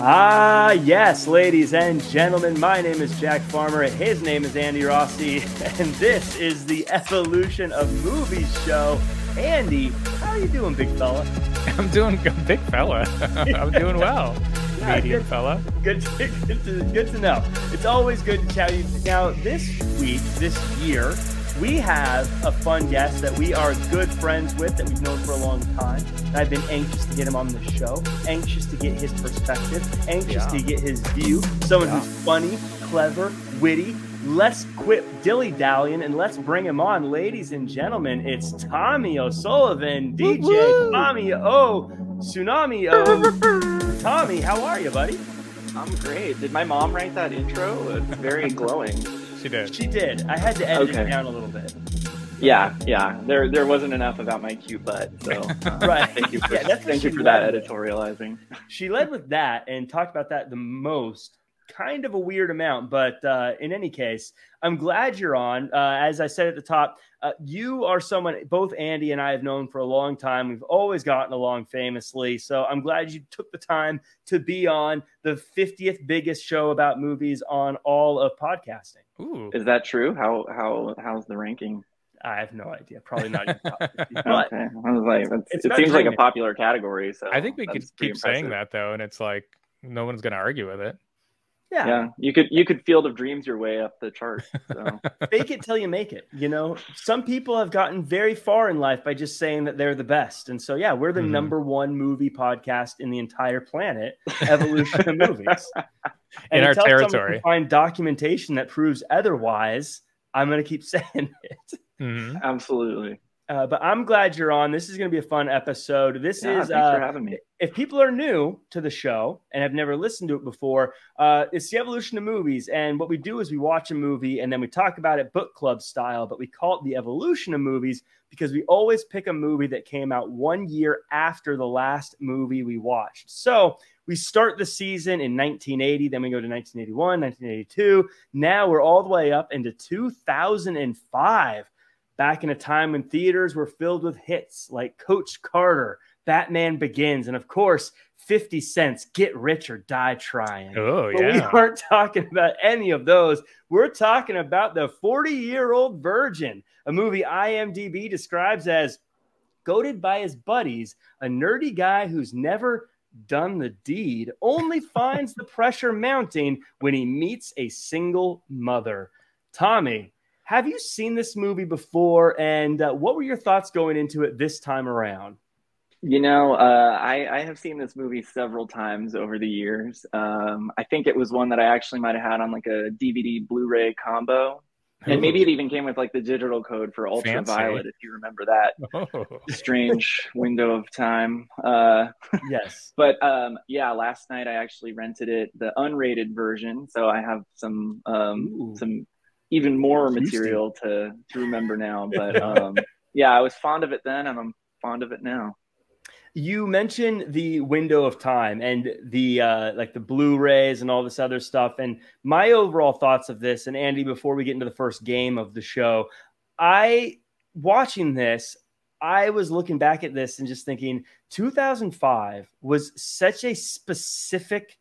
Ah, yes, ladies and gentlemen, my name is Jack Farmer. His name is Andy Rossi, and this is the Evolution of Movies show. Andy, how are you doing, big fella? I'm doing good, big fella. I'm doing well, Yeah, medium good. fella. Good, to, good, to, good to know. It's always good to chat with you. Now, this week, this year, we have a fun guest that we are good friends with that we've known for a long time. I've been anxious to get him on the show, anxious to get his perspective, anxious Yeah. to get his view. Someone Yeah. who's funny, clever, witty. Let's quit dilly dallying and let's bring him on, ladies and gentlemen. It's Tommy O'Sullivan, DJ Woo-woo. Tommy O, Tsunami O. Tommy, how are you, buddy? I'm great. Did my mom write that intro? It's very glowing. She did. She did. I had to edit it down a little bit. Yeah, yeah. There, there wasn't enough about my cute butt. So, uh, Right. Thank you for, Yeah, thank you for that with. editorializing. She led with that and talked about that the most. Kind of a weird amount, but uh, in any case, I'm glad you're on. Uh, as I said at the top, uh, you are someone both Andy and I have known for a long time. We've always gotten along famously. So I'm glad you took the time to be on the 50th biggest show about movies on all of podcasting. Ooh. Is that true? How, how, how's the ranking? I have no idea. Probably not. even top 50, but Okay. I was like, that's, It's it about seems like a popular category. So I think we could that's pretty keep saying that though, and it's like no one's gonna argue with it. Yeah, Yeah, you could, you could Field of Dreams your way up the chart. So. fake it till you make it. You know, some people have gotten very far in life by just saying that they're the best. And so, yeah, we're the Mhm. number one movie podcast in the entire planet, Evolution of Movies. In our territory. find documentation that proves otherwise, I'm going to keep saying it. Mhm. Absolutely. Uh, but I'm glad you're on. This is going to be a fun episode. This Yeah, is uh, for having me. if people are new to the show and have never listened to it before, uh, it's the evolution of movies. And what we do is we watch a movie and then we talk about it book club style, but we call it the evolution of movies because we always pick a movie that came out one year after the last movie we watched. So we start the season in 1980, then we go to 1981, 1982. Now we're all the way up into 2005 back in a time when theaters were filled with hits like Coach Carter, Batman Begins, and of course, 50 Cent's Get Rich or Die Trying. Oh But we aren't talking about any of those. We're talking about the 40 year old virgin, a movie IMDb describes as goaded by his buddies, a nerdy guy who's never done the deed only finds the pressure mounting when he meets a single mother. Tommy, have you seen this movie before? And uh, what were your thoughts going into it this time around? You know, uh, I, I have seen this movie several times over the years. Um, I think it was one that I actually might have had on like a DVD Blu-ray combo, and maybe it even came with like the digital code for Ultraviolet, if you remember that Oh. strange window of time. Uh, Yes. but um, yeah, last night I actually rented it, the unrated version, so I have some um, some even more material to to remember now. But um, yeah, I was fond of it then, and I'm fond of it now. You mentioned the window of time and the uh, like the Blu-rays and all this other stuff. And my overall thoughts of this, and Andy, before we get into the first game of the show, I watching this, I was looking back at this and just thinking 2005 was such a specific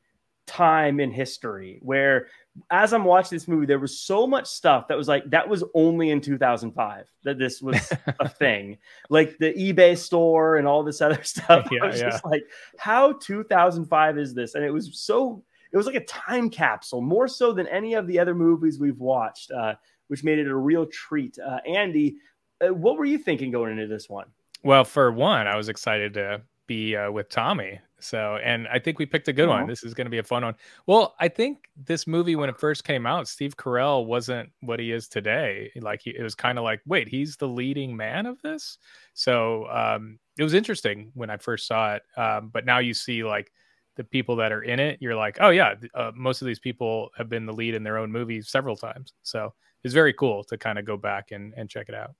time in history where as I'm watching this movie, there was so much stuff that was like that was only in 2005 that this was a thing, like the eBay store and all this other stuff. Yeah, I was yeah. just like, how 2005 is this? And it was so, it was like a time capsule, more so than any of the other movies we've watched, uh, which made it a real treat. Uh, Andy, uh, what were you thinking going into this one? Well, for one, I was excited to be uh, with Tommy. So, and I think we picked a good Aw. one. This is going to be a fun one. Well, I think this movie, when it first came out, Steve Carell wasn't what he is today. Like, he, it was kind of like, wait, he's the leading man of this. So, um, it was interesting when I first saw it. Um, but now you see like the people that are in it. You're like, oh yeah, uh, most of these people have been the lead in their own movies several times. So it's very cool to kind of go back and, and check it out.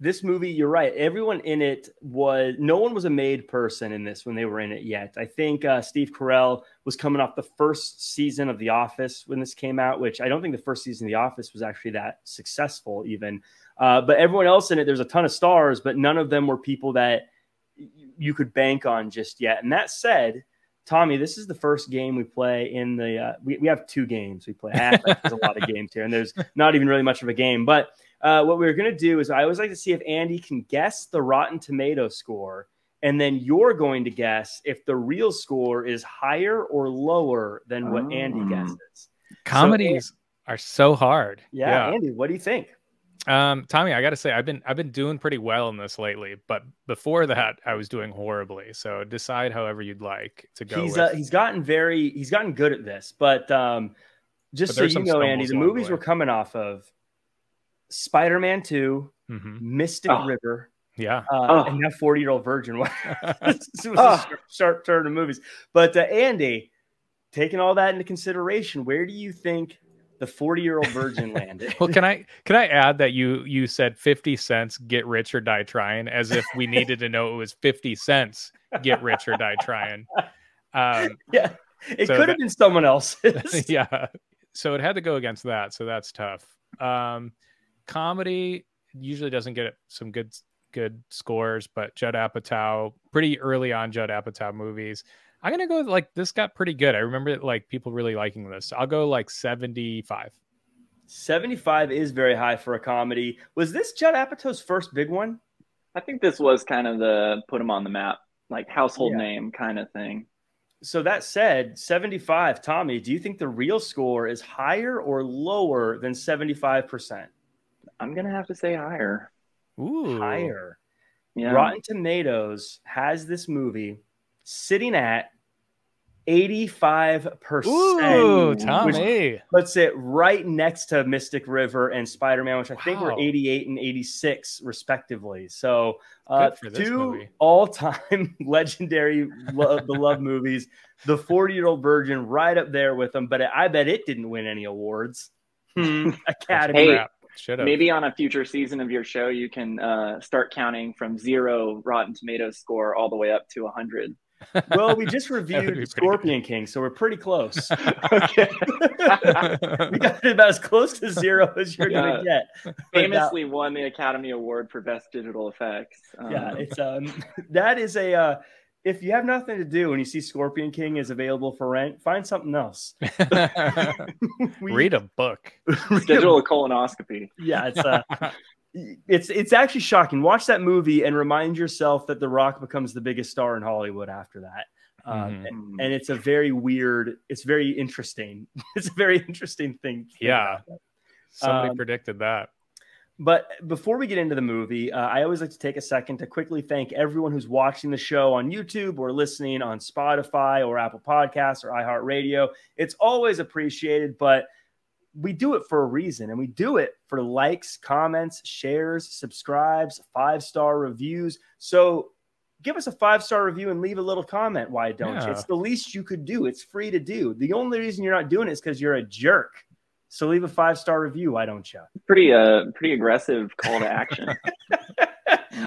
This movie, you're right. Everyone in it was no one was a made person in this when they were in it yet. I think uh, Steve Carell was coming off the first season of The Office when this came out, which I don't think the first season of The Office was actually that successful, even. Uh, but everyone else in it, there's a ton of stars, but none of them were people that you could bank on just yet. And that said, Tommy, this is the first game we play in the. Uh, we, we have two games we play. there's a lot of games here, and there's not even really much of a game. But uh, what we are going to do is I always like to see if Andy can guess the Rotten Tomato score, and then you're going to guess if the real score is higher or lower than what Andy Oh. guesses. Comedies are so hard. Yeah, Andy, what do you think? Um, Tommy, I got to say, I've been I've been doing pretty well in this lately, but before that, I was doing horribly. So decide however you'd like to go. He's with. uh, he's gotten very he's gotten good at this, but um, just But so you know, Andy, the along the movies way. we're coming off of Spider-Man Two, Mhm. Mystic Oh. River, Yeah. uh, Oh. and now 40 year old virgin. this was Oh. a sharp, sharp turn of movies. But uh, Andy, taking all that into consideration, where do you think the 40 year old virgin landed? Well, can I can I add that you you said fifty cents get rich or die trying, as if we needed to know it was fifty cents get rich or die trying. Um, yeah, it So could that- have been someone else's. yeah. So it had to go against that. So that's tough. Um, comedy usually doesn't get some good good scores, but Judd Apatow, pretty early on Judd Apatow movies. I'm gonna go with, like this got pretty good. I remember like people really liking this. I'll go like 75. 75 is very high for a comedy. Was this Judd Apatow's first big one? I think this was kind of the put him on the map, like household Yeah. name kind of thing. So that said, 75, Tommy, do you think the real score is higher or lower than 75%? I'm gonna have to say higher. Ooh, Higher. Yeah. Rotten Tomatoes has this movie sitting at 85%. Ooh, Which- Tommy. Puts it right next to Mystic River and Spider Man, which I think were 88 and 86, respectively. So, uh, Good for this two all time legendary lo- beloved movies. The 40 year old virgin right up there with them, but I bet it didn't win any awards. Hmm, Academy. Hey, Should have. Maybe on a future season of your show, you can uh, start counting from zero Rotten Tomatoes score all the way up to 100. Well, we just reviewed pretty Scorpion King, so we're pretty close. okay. we got it about as close to zero as you're gonna get. But that- Famously won the Academy Award for Best Digital Effects. Um, yeah, it's um that is a uh if you have nothing to do and you see Scorpion King is available for rent, find something else. We- Read a book. Schedule a colonoscopy. Yeah, it's uh it's it's actually shocking. Watch that movie and remind yourself that The Rock becomes the biggest star in Hollywood after that. Um, Mhm. and, and it's a very weird, it's very interesting. It's a very interesting thing. Yeah. Somebody Um, predicted that. But before we get into the movie, uh, I always like to take a second to quickly thank everyone who's watching the show on YouTube or listening on Spotify or Apple Podcasts or iHeartRadio. It's always appreciated, but we do it for a reason and we do it for likes, comments, shares, subscribes, five star reviews. So give us a five star review and leave a little comment. Why don't you? It's the least you could do. It's free to do. The only reason you're not doing it is because you're a jerk. So leave a five star review. Why don't you? Pretty uh pretty aggressive call to action.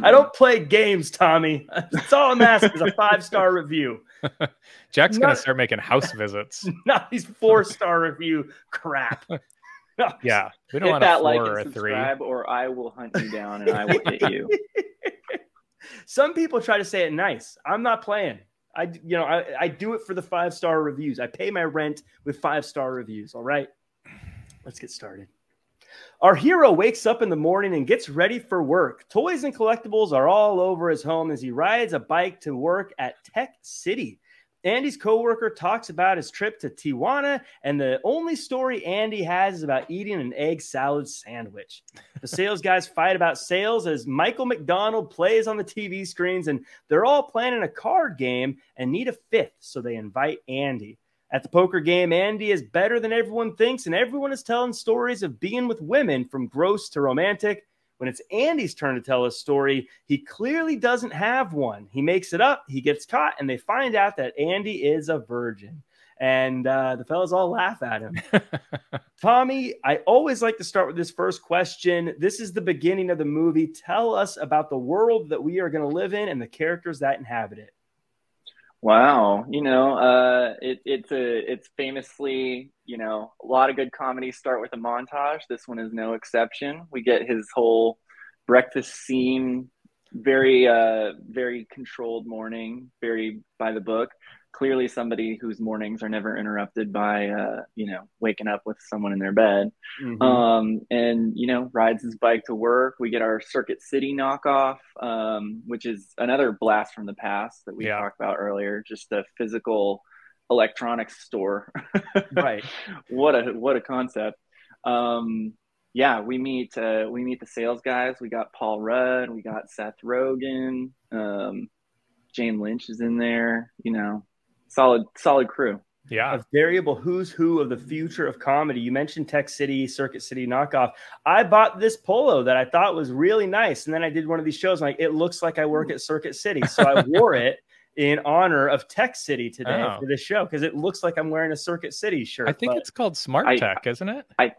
I don't play games, Tommy. That's all I'm asking is a five star review, Jack's gonna start making house visits. not these four star review crap. Yeah, we don't Hit want a that four like or a three. subscribe, or I will hunt you down and I will hit you. Some people try to say it nice. I'm not playing. I, you know, I, I do it for the five star reviews. I pay my rent with five star reviews. All right, let's get started. Our hero wakes up in the morning and gets ready for work. Toys and collectibles are all over his home as he rides a bike to work at Tech City. Andy's coworker talks about his trip to Tijuana, and the only story Andy has is about eating an egg salad sandwich. The sales guys fight about sales as Michael McDonald plays on the TV screens, and they're all planning a card game and need a fifth, so they invite Andy. At the poker game, Andy is better than everyone thinks, and everyone is telling stories of being with women from gross to romantic. When it's Andy's turn to tell a story, he clearly doesn't have one. He makes it up, he gets caught, and they find out that Andy is a virgin. And uh, the fellas all laugh at him. Tommy, I always like to start with this first question. This is the beginning of the movie. Tell us about the world that we are going to live in and the characters that inhabit it. Wow, you know, uh, it, it's a it's famously, you know, a lot of good comedies start with a montage. This one is no exception. We get his whole breakfast scene, very uh, very controlled morning, very by the book. Clearly somebody whose mornings are never interrupted by uh, you know waking up with someone in their bed. Mm-hmm. um, and you know rides his bike to work. We get our circuit city knockoff um, which is another blast from the past that we yeah. talked about earlier. Just a physical electronics store. Right. What a what a concept. Um, yeah we meet uh, we meet the sales guys. We got paul rudd. We got seth rogen. Um, Jane Lynch is in there. You know, solid solid crew. Yeah. A variable who's who of the future of comedy. You mentioned Tech City, Circuit City knockoff. I bought this polo that I thought was really nice. And then I did one of these shows. like, it looks like I work at Circuit City. So I wore it in honor of Tech City today oh. for this show because it looks like I'm wearing a Circuit City shirt. I think it's called Smart I, Tech, isn't it? I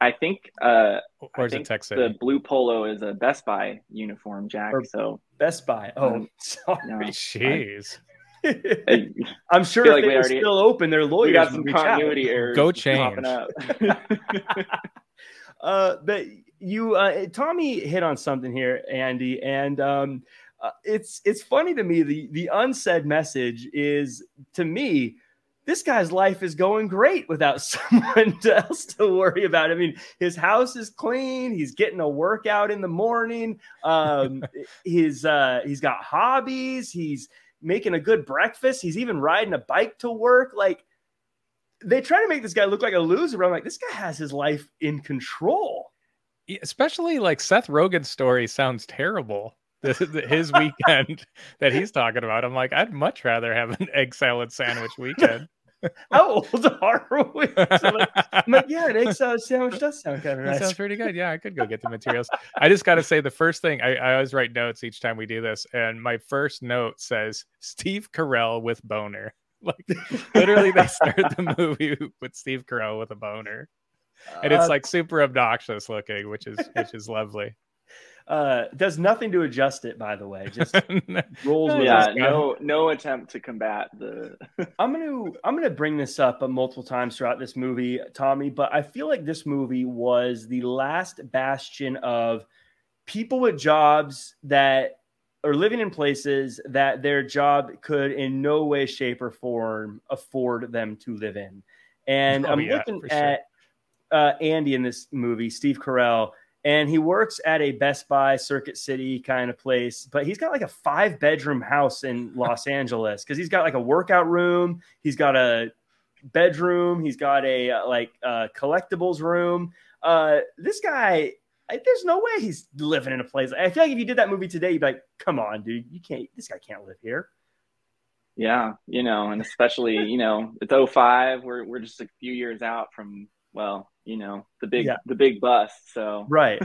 I think uh or is it Tech City? The blue polo is a Best Buy uniform, Jack. Or so Best Buy. Oh, um, sorry. No, Jeez. I'm sure if like they were already, still open, their lawyers we got some continuity errors. Go change. uh, but you, uh, Tommy hit on something here, Andy, and um, uh, it's it's funny to me. The the unsaid message is to me this guy's life is going great without someone else to worry about. I mean, his house is clean. He's getting a workout in the morning. Um, his uh, he's got hobbies. He's making a good breakfast. He's even riding a bike to work. Like they try to make this guy look like a loser. I'm like, this guy has his life in control. Especially like Seth Rogen's story sounds terrible. his weekend that he's talking about. I'm like, I'd much rather have an egg salad sandwich weekend. How old are we? So like, I'm like, yeah, an egg salad sandwich does sound kind of nice. It sounds pretty good. Yeah, I could go get the materials. I just got to say, the first thing I, I always write notes each time we do this, and my first note says Steve Carell with boner. Like literally, they start the movie with Steve Carell with a boner, and it's uh, like super obnoxious looking, which is which is lovely uh, does nothing to adjust it. By the way, just rolls. With yeah, no, no attempt to combat the. I'm gonna, I'm gonna bring this up multiple times throughout this movie, Tommy. But I feel like this movie was the last bastion of people with jobs that are living in places that their job could in no way, shape, or form afford them to live in. And oh, I'm yeah, looking at sure. uh, Andy in this movie, Steve Carell and he works at a Best Buy Circuit City kind of place, but he's got like a five bedroom house in Los Angeles because he's got like a workout room, he's got a bedroom, he's got a uh, like uh, collectibles room. Uh, this guy, I, there's no way he's living in a place. I feel like if you did that movie today, you'd be like, "Come on, dude, you can't. This guy can't live here." Yeah, you know, and especially you know it's 05. We're we're just a few years out from well, you know the big yeah. the big bust so right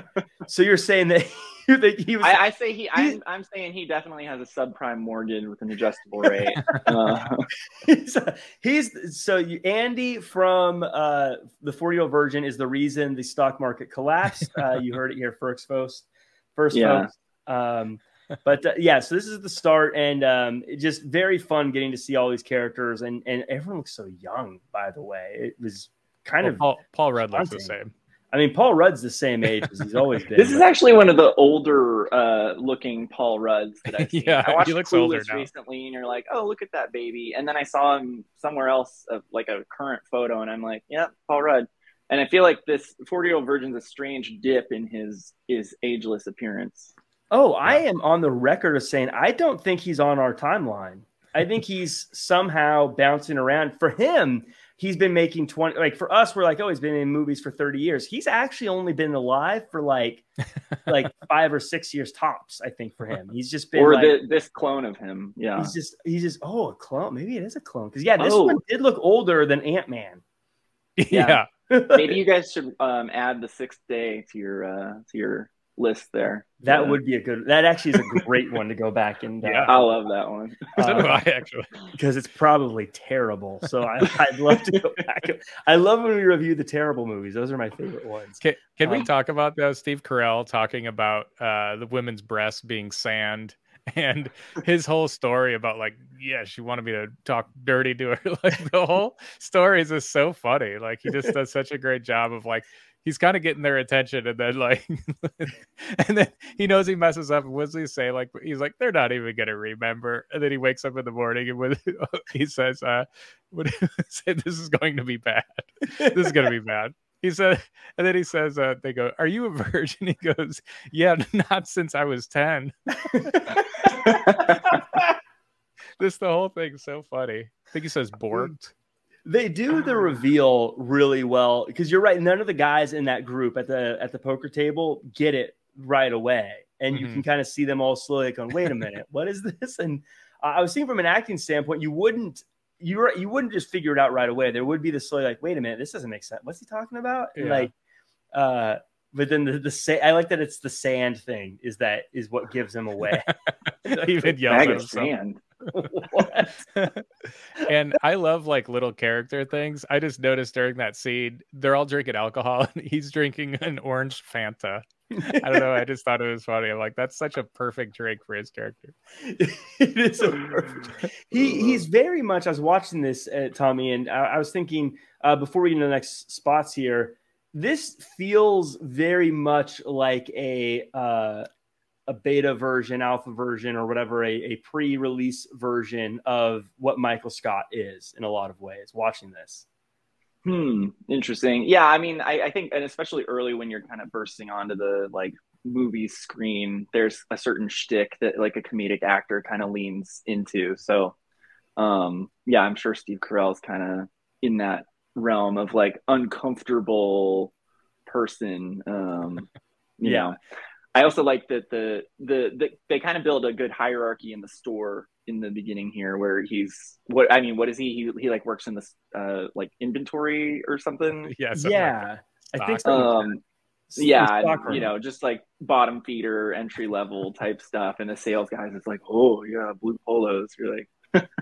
so you're saying that you think he was I, I say he I'm, I'm saying he definitely has a subprime mortgage with an adjustable rate uh, he's, he's, so you, andy from uh, the 40 year old virgin is the reason the stock market collapsed uh, you heard it here first folks first yeah. folks um, but uh, yeah, so this is the start, and um, just very fun getting to see all these characters, and and everyone looks so young. By the way, it was kind well, of Paul, Paul Rudd looks the same. I mean, Paul Rudd's the same age as he's always been. this is actually one of the older uh, looking Paul Rudds that I've seen. yeah, I watched he looks older now. recently, and you're like, oh, look at that baby. And then I saw him somewhere else, of like a current photo, and I'm like, yeah, Paul Rudd. And I feel like this 40 year old virgin's a strange dip in his his ageless appearance. Oh, I am on the record of saying I don't think he's on our timeline. I think he's somehow bouncing around. For him, he's been making 20 like for us we're like oh he's been in movies for 30 years. He's actually only been alive for like like five or six years tops i think for him. He's just been or like, the, this clone of him. Yeah. He's just he's just oh a clone. Maybe it is a clone. Because yeah this oh. one did look older than ant-man. Yeah, yeah. maybe you guys should um, add the sixth day to your uh to your list there. That yeah. would be a good. That actually is a great one to go back and. Uh, yeah, I love that one. so do I actually, because it's probably terrible. So I, would love to go back. I love when we review the terrible movies. Those are my favorite ones. Can, can um, we talk about though? Steve Carell talking about uh, the women's breasts being sand and his whole story about like yeah she wanted me to talk dirty to her like the whole story is just so funny like he just does such a great job of like he's kind of getting their attention, and then like, and then he knows he messes up. And what does he say? Like he's like, they're not even gonna remember. And then he wakes up in the morning and with he says, uh, "What say? This is going to be bad. This is gonna be bad." He said, and then he says, uh, "They go, are you a virgin?" He goes, "Yeah, not since I was 10. this the whole thing's so funny. I think he says borked. They do the reveal really well because you're right. None of the guys in that group at the at the poker table get it right away, and mm-hmm. you can kind of see them all slowly going, "Wait a minute, what is this?" And uh, I was seeing from an acting standpoint, you wouldn't you you wouldn't just figure it out right away. There would be the slowly like, "Wait a minute, this doesn't make sense. What's he talking about?" Yeah. like, uh, but then the the say I like that it's the sand thing is that is what gives him away. Even yells at sand. and I love like little character things. I just noticed during that scene, they're all drinking alcohol and he's drinking an orange Fanta. I don't know. I just thought it was funny. I'm like, that's such a perfect drink for his character. it is a perfect. He he's very much. I was watching this, uh, Tommy, and I, I was thinking uh, before we get into the next spots here. This feels very much like a uh, a beta version, alpha version, or whatever, a, a pre release version of what Michael Scott is in a lot of ways, watching this. Hmm. Interesting. Yeah. I mean, I, I think, and especially early when you're kind of bursting onto the like movie screen, there's a certain shtick that like a comedic actor kind of leans into. So, um, yeah, I'm sure Steve Carell's kind of in that realm of like uncomfortable person. Um, yeah. know, I also like that the, the, the they kind of build a good hierarchy in the store in the beginning here, where he's what I mean, what is he? He, he like works in this uh like inventory or something. Yeah, something yeah. Like I think so. Um, yeah, and, you know, just like bottom feeder, entry level type stuff, and the sales guys, it's like, oh yeah, blue polos. You're like.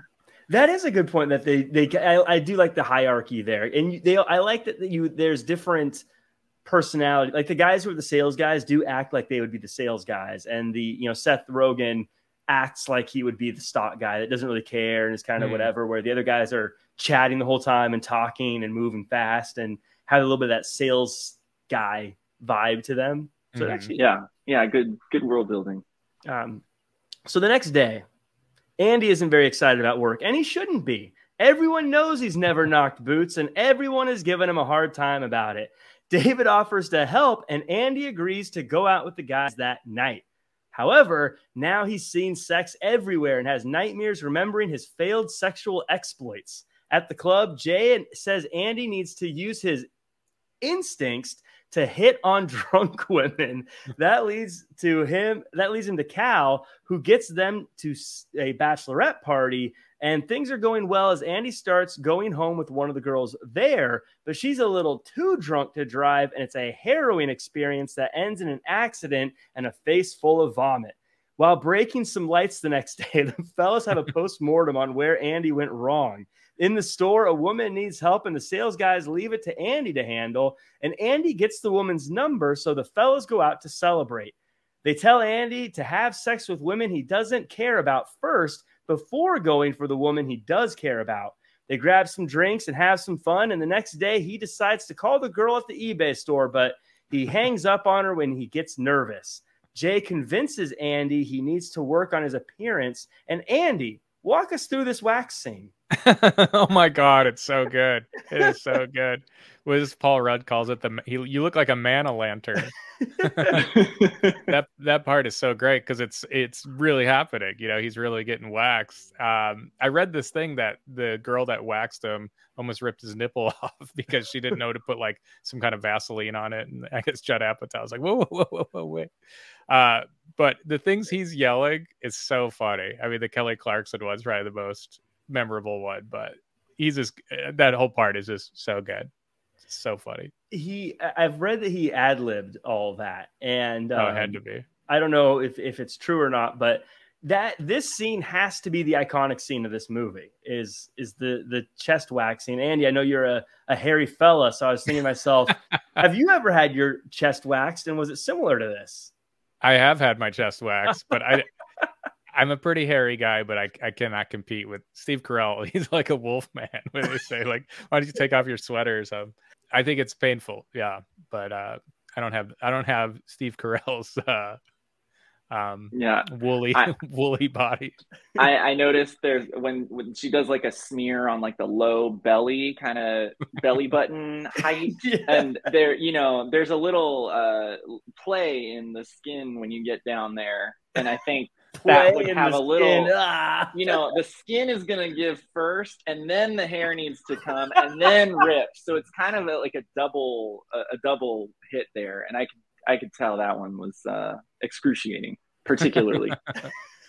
That is a good point. That they they I, I do like the hierarchy there, and they I like that you there's different personality. Like the guys who are the sales guys do act like they would be the sales guys, and the you know Seth Rogen acts like he would be the stock guy that doesn't really care and is kind of mm. whatever. Where the other guys are chatting the whole time and talking and moving fast and have a little bit of that sales guy vibe to them. So mm. actually, yeah, yeah, good good world building. Um, so the next day, Andy isn't very excited about work, and he shouldn't be. Everyone knows he's never knocked boots, and everyone is giving him a hard time about it. David offers to help, and Andy agrees to go out with the guys that night. However, now he's seeing sex everywhere and has nightmares remembering his failed sexual exploits. At the club, Jay says Andy needs to use his instincts to hit on drunk women. That leads to him. That leads him to Cal, who gets them to a bachelorette party, and things are going well as Andy starts going home with one of the girls there, but she's a little too drunk to drive, and it's a harrowing experience that ends in an accident and a face full of vomit. While breaking some lights the next day, the fellas have a post mortem on where Andy went wrong. In the store, a woman needs help, and the sales guys leave it to Andy to handle. And Andy gets the woman's number, so the fellas go out to celebrate. They tell Andy to have sex with women he doesn't care about first before going for the woman he does care about. They grab some drinks and have some fun. And the next day, he decides to call the girl at the eBay store, but he hangs up on her when he gets nervous. Jay convinces Andy he needs to work on his appearance. And Andy, walk us through this wax scene. oh my god, it's so good. It is so good. What is Paul Rudd calls it the he, you look like a man a lantern. that that part is so great because it's it's really happening. You know, he's really getting waxed. Um, I read this thing that the girl that waxed him almost ripped his nipple off because she didn't know to put like some kind of Vaseline on it. And I guess Judd Apatow was like, whoa, whoa, whoa, whoa, whoa, wait. Uh, but the things he's yelling is so funny. I mean, the Kelly Clarkson was probably the most memorable one, but he's just that whole part is just so good. It's so funny. He, I've read that he ad libbed all that, and um, oh, it had to be. I don't know if if it's true or not, but that this scene has to be the iconic scene of this movie is is the the chest waxing andy i know you're a, a hairy fella so i was thinking to myself have you ever had your chest waxed and was it similar to this i have had my chest waxed but i I'm a pretty hairy guy, but I, I cannot compete with Steve Carell. He's like a wolf man when they say like, why don't you take off your sweater or something? I think it's painful. Yeah, but uh, I don't have I don't have Steve Carell's uh, um yeah woolly I, woolly body i i noticed there's when when she does like a smear on like the low belly kind of belly button height yeah. and there you know there's a little uh play in the skin when you get down there and i think that would have a little ah. you know the skin is going to give first and then the hair needs to come and then rip so it's kind of a, like a double a, a double hit there and i could I could tell that one was uh, excruciating, particularly.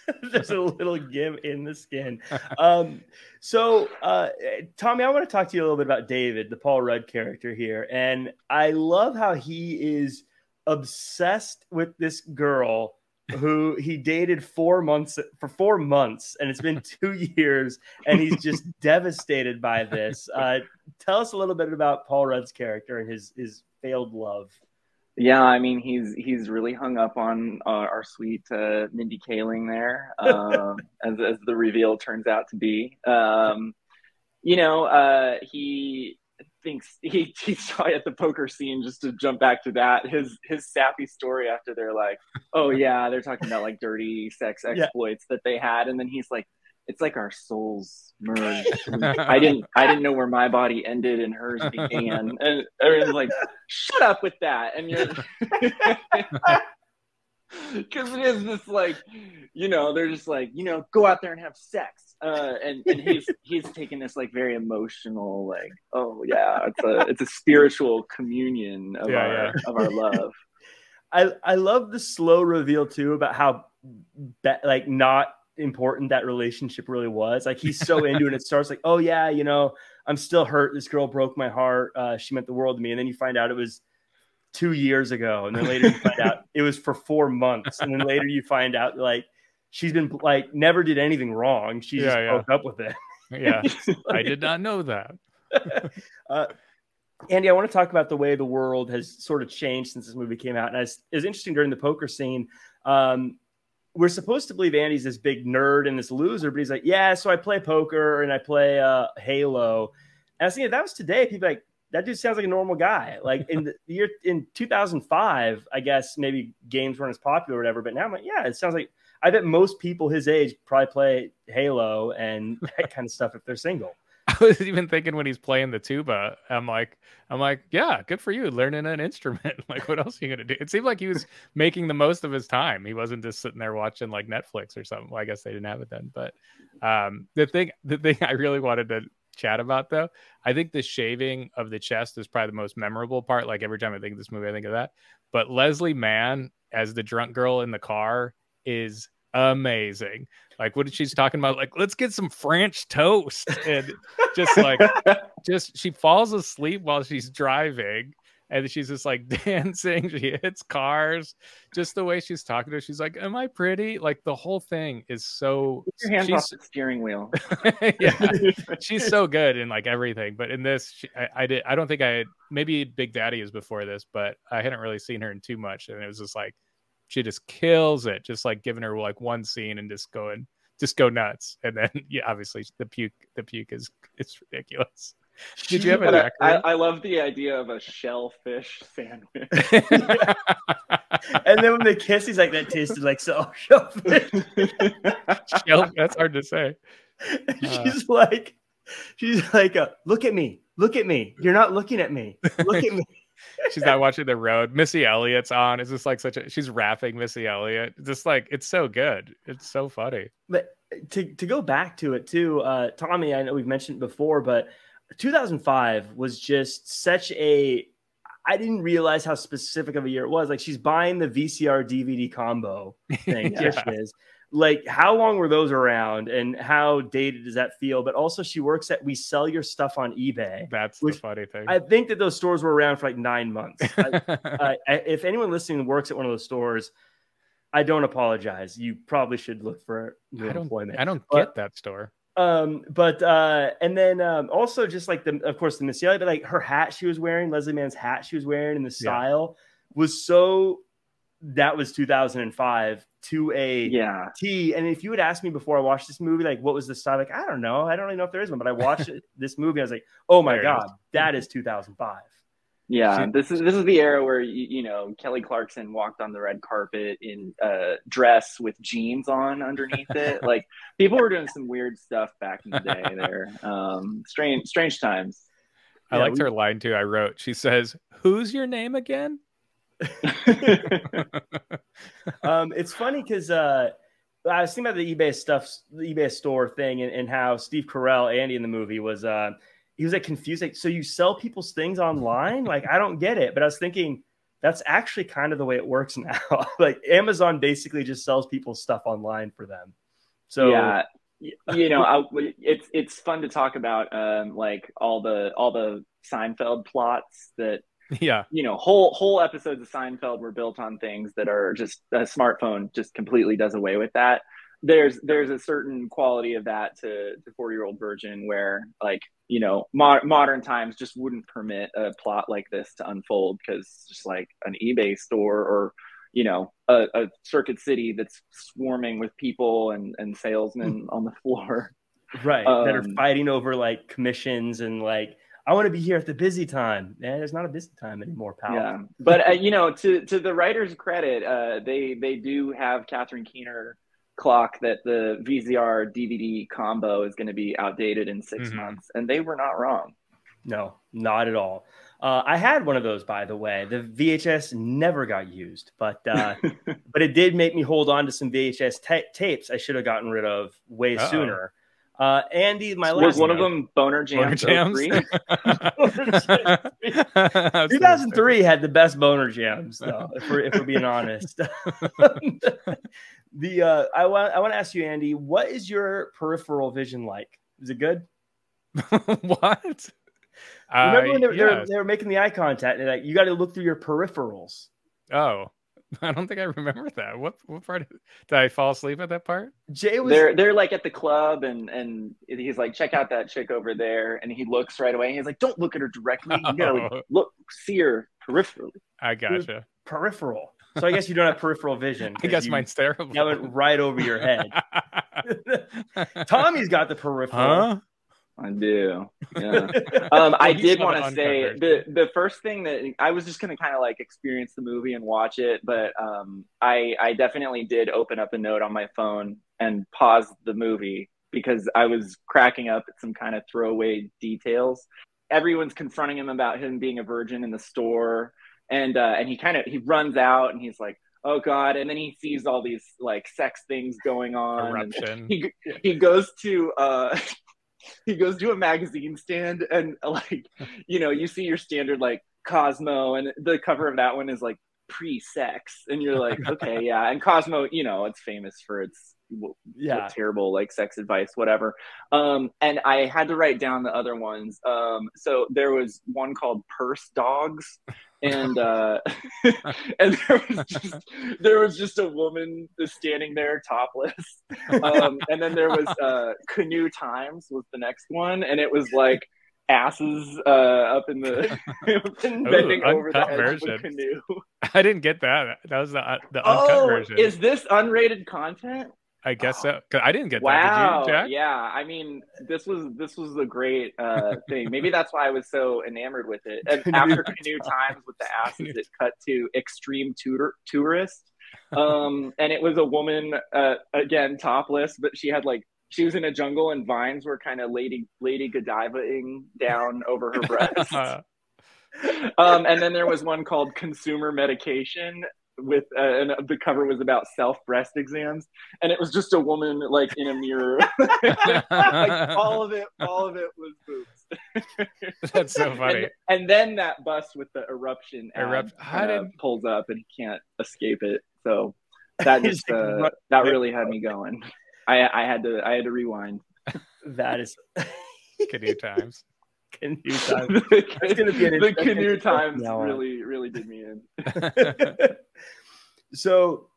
There's a little give in the skin. Um, so, uh, Tommy, I want to talk to you a little bit about David, the Paul Rudd character here. And I love how he is obsessed with this girl who he dated four months for four months, and it's been two years, and he's just devastated by this. Uh, tell us a little bit about Paul Rudd's character and his his failed love. Yeah, I mean he's he's really hung up on uh, our sweet uh, Mindy Kaling there, um, as as the reveal turns out to be. Um, you know, uh, he thinks he he's at the poker scene just to jump back to that his his sappy story after they're like, oh yeah, they're talking about like dirty sex exploits yeah. that they had, and then he's like, it's like our souls merged. I didn't I didn't know where my body ended and hers began. And everyone's like, shut up with that. And you're because it is this like, you know, they're just like, you know, go out there and have sex. Uh, and, and he's he's taking this like very emotional, like, oh yeah, it's a it's a spiritual communion of yeah, our yeah. of our love. I I love the slow reveal too about how be- like not important that relationship really was. Like he's so into it. It starts like, oh yeah, you know, I'm still hurt. This girl broke my heart. Uh, she meant the world to me. And then you find out it was two years ago, and then later you find out it was for four months, and then later you find out like she's been like never did anything wrong. She yeah, just yeah. broke up with it. yeah, I did not know that. uh, Andy, I want to talk about the way the world has sort of changed since this movie came out, and it's, it's interesting during the poker scene. Um, we're supposed to believe Andy's this big nerd and this loser, but he's like, yeah, so I play poker and I play uh, Halo. And I was thinking, if that was today, people like, that dude sounds like a normal guy. Like in the year in 2005, I guess maybe games weren't as popular or whatever, but now I'm like, yeah, it sounds like I bet most people his age probably play Halo and that kind of stuff if they're single. I was even thinking when he's playing the tuba, I'm like, I'm like, yeah, good for you learning an instrument. like, what else are you gonna do? It seemed like he was making the most of his time. He wasn't just sitting there watching like Netflix or something. Well, I guess they didn't have it then. But um, the thing, the thing I really wanted to chat about though, I think the shaving of the chest is probably the most memorable part. Like every time I think of this movie, I think of that. But Leslie Mann as the drunk girl in the car is amazing. Like what she's talking about, like let's get some French toast, and just like just she falls asleep while she's driving, and she's just like dancing. She hits cars, just the way she's talking to her. She's like, "Am I pretty?" Like the whole thing is so. Put your hands off the steering wheel. yeah, she's so good in like everything. But in this, she, I, I did. I don't think I had. Maybe Big Daddy is before this, but I hadn't really seen her in too much, and it was just like she just kills it just like giving her like one scene and just going just go nuts and then yeah obviously the puke the puke is it's ridiculous did you have an I, I, I, love the idea of a shellfish sandwich and then when they kiss he's like that tasted like so shellfish Shell, that's hard to say she's uh, like she's like uh, look at me look at me you're not looking at me look at me she's not watching the road. Missy Elliott's on. It's just like such a she's rapping Missy Elliott. Just like it's so good. It's so funny. But to to go back to it too, uh, Tommy, I know we've mentioned before, but 2005 was just such a I didn't realize how specific of a year it was. Like she's buying the VCR DVD combo thing. yeah. Is like how long were those around and how dated does that feel but also she works at we sell your stuff on ebay that's the funny thing i think that those stores were around for like nine months I, I, if anyone listening works at one of those stores i don't apologize you probably should look for new I don't, employment i don't but, get that store um but uh and then um also just like the of course the miss but like her hat she was wearing leslie mann's hat she was wearing and the style yeah. was so that was 2005 to a yeah. T. And if you had asked me before I watched this movie, like what was the style? Like, I don't know. I don't even know if there is one, but I watched this movie. I was like, oh my there God, that is 2005. Yeah, she, this is this is the era where you, you, know Kelly Clarkson walked on the red carpet in a dress with jeans on underneath it. like people were doing some weird stuff back in the day. There, um, strange strange times. I yeah, liked we, her line too. I wrote. She says, "Who's your name again?" um, it's funny because uh, I was thinking about the eBay stuff, the eBay store thing, and, and how Steve Carell, Andy in the movie, was. Uh, he was like confused. Like, so you sell people's things online? Like, I don't get it. But I was thinking that's actually kind of the way it works now. like Amazon basically just sells people's stuff online for them. So yeah, you know, I, it's it's fun to talk about um, like all the all the Seinfeld plots that yeah you know whole whole episodes of Seinfeld were built on things that are just a smartphone just completely does away with that there's there's a certain quality of that to the 40 year old virgin where like you know mo- modern times just wouldn't permit a plot like this to unfold because just like an ebay store or you know a, a, circuit city that's swarming with people and and salesmen on the floor right um, that are um, fighting over like commissions and like I want to be here at the busy time. And it's not a busy time anymore, pal. Yeah, but uh, you know, to to the writer's credit, uh, they they do have Catherine Keener clock that the VCR DVD combo is going to be outdated in 6 mm-hmm. months, and they were not wrong. No, not at all. Uh, I had one of those, by the way. The VHS never got used, but uh, but it did make me hold on to some VHS tapes I should have gotten rid of way Uh-oh. sooner. Uh, Andy, my was last one note, of them Boner Jams. Boner Jams? 2003 had the best Boner Jams, though. If we're, if we're being honest. the uh, I want I want to ask you, Andy, what is your peripheral vision like? Is it good? what? Remember when they, uh, yeah. they, were, they were making the eye contact and like you got to look through your peripherals. Oh, I don't think I remember that. What what part did I fall asleep at that part? Jay was they're they're like at the club and and he's like, check out that chick over there, and he looks right away. And he's like, don't look at her directly. You gotta like, look, see her peripherally. I gotcha. Peripheral. So I guess you don't have peripheral vision. I guess you, mine's terrible. That went right over your head. Tommy's got the peripheral. Huh? I do. Yeah. Um, I did want to say the the first thing that I was just gonna kind of like experience the movie and watch it, but um, I I definitely did open up a note on my phone and pause the movie because I was cracking up at some kind of throwaway details. Everyone's confronting him about him being a virgin in the store, and uh, and he kind of he runs out and he's like, oh god. And then he sees all these like sex things going on. Eruption. he he goes to uh he goes to a magazine stand and like you know you see your standard like cosmo and the cover of that one is like pre-sex. And you're like okay yeah. And cosmo you know it's famous for its yeah. terrible like sex advice whatever. Um and i had to write down the other ones. Um so there was one called purse dogs and uh and there was just there was just a woman standing there topless. Um and then there was uh canoe times was the next one and it was like asses uh up in the bending Ooh, over the edge of canoe. I didn't get that. That was the uh, the uncut oh, version. is this unrated content I guess so. I didn't get wow. that. You, yeah, I mean, this was this was a great uh, thing. Maybe that's why I was so enamored with it. And after Canoe Times with the asses, it cut to Extreme Tutor Tourist, um, and it was a woman uh, again topless, but she had like she was in a jungle and vines were kind of lady lady Godivaing down over her breast. um, and then there was one called Consumer Medication, with uh, and the cover was about self breast exams. And it was just a woman like in a mirror. Like all of it all of it was boobs. That's so funny. and, and, then that bus with the eruption Erupt- ad, uh, pulls up and he can't escape it. So that just uh, that really had me going. I i had to i had to rewind. That is canoe times canoe times. the, the canoe times really, really did me in. so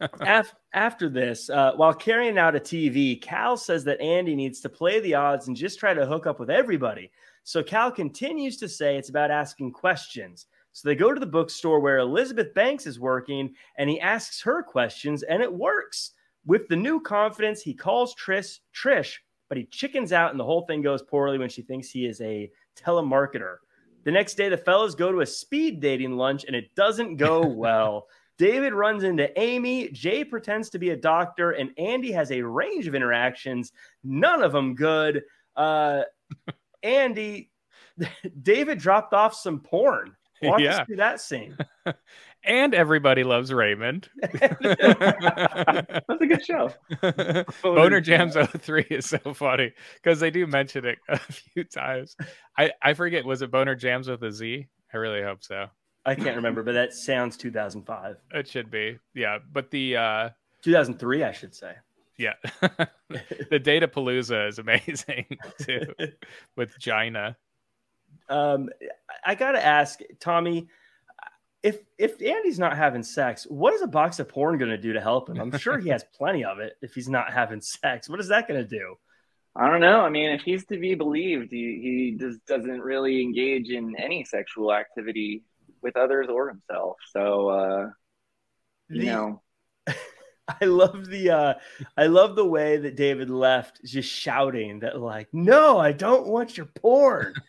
af- after this, uh, while carrying out a TV, Cal says that Andy needs to play the odds and just try to hook up with everybody. So Cal continues to say it's about asking questions. So they go to the bookstore where Elizabeth Banks is working and he asks her questions and it works. With the new confidence, he calls Trish, Trish but he chickens out and the whole thing goes poorly when she thinks he is a telemarketer. The next day, the fellas go to a speed dating lunch and it doesn't go well. David runs into Amy. Jay pretends to be a doctor, and Andy has a range of interactions, none of them good. Uh, Andy, David dropped off some porn. Walk Yeah. us through that scene. And everybody loves Raymond. That's a good show. Boner Jams 03 is so funny because they do mention it a few times. I, I forget, was it Boner Jams with a Z? I really hope so. I can't remember, but that sounds 2005. It should be. Yeah. But the uh 2003, I should say. yeah. the Data Palooza is amazing too with Gina. Um, I gotta ask, Tommy, if if Andy's not having sex, what is a box of porn gonna do to help him? I'm sure he has plenty of it if he's not having sex. What is that gonna do? I don't know. I mean, if he's to be believed, he, he just doesn't really engage in any sexual activity with others or himself. So, uh, you The- know, I love the uh I love the way that David left just shouting that like, no, I don't want your porn.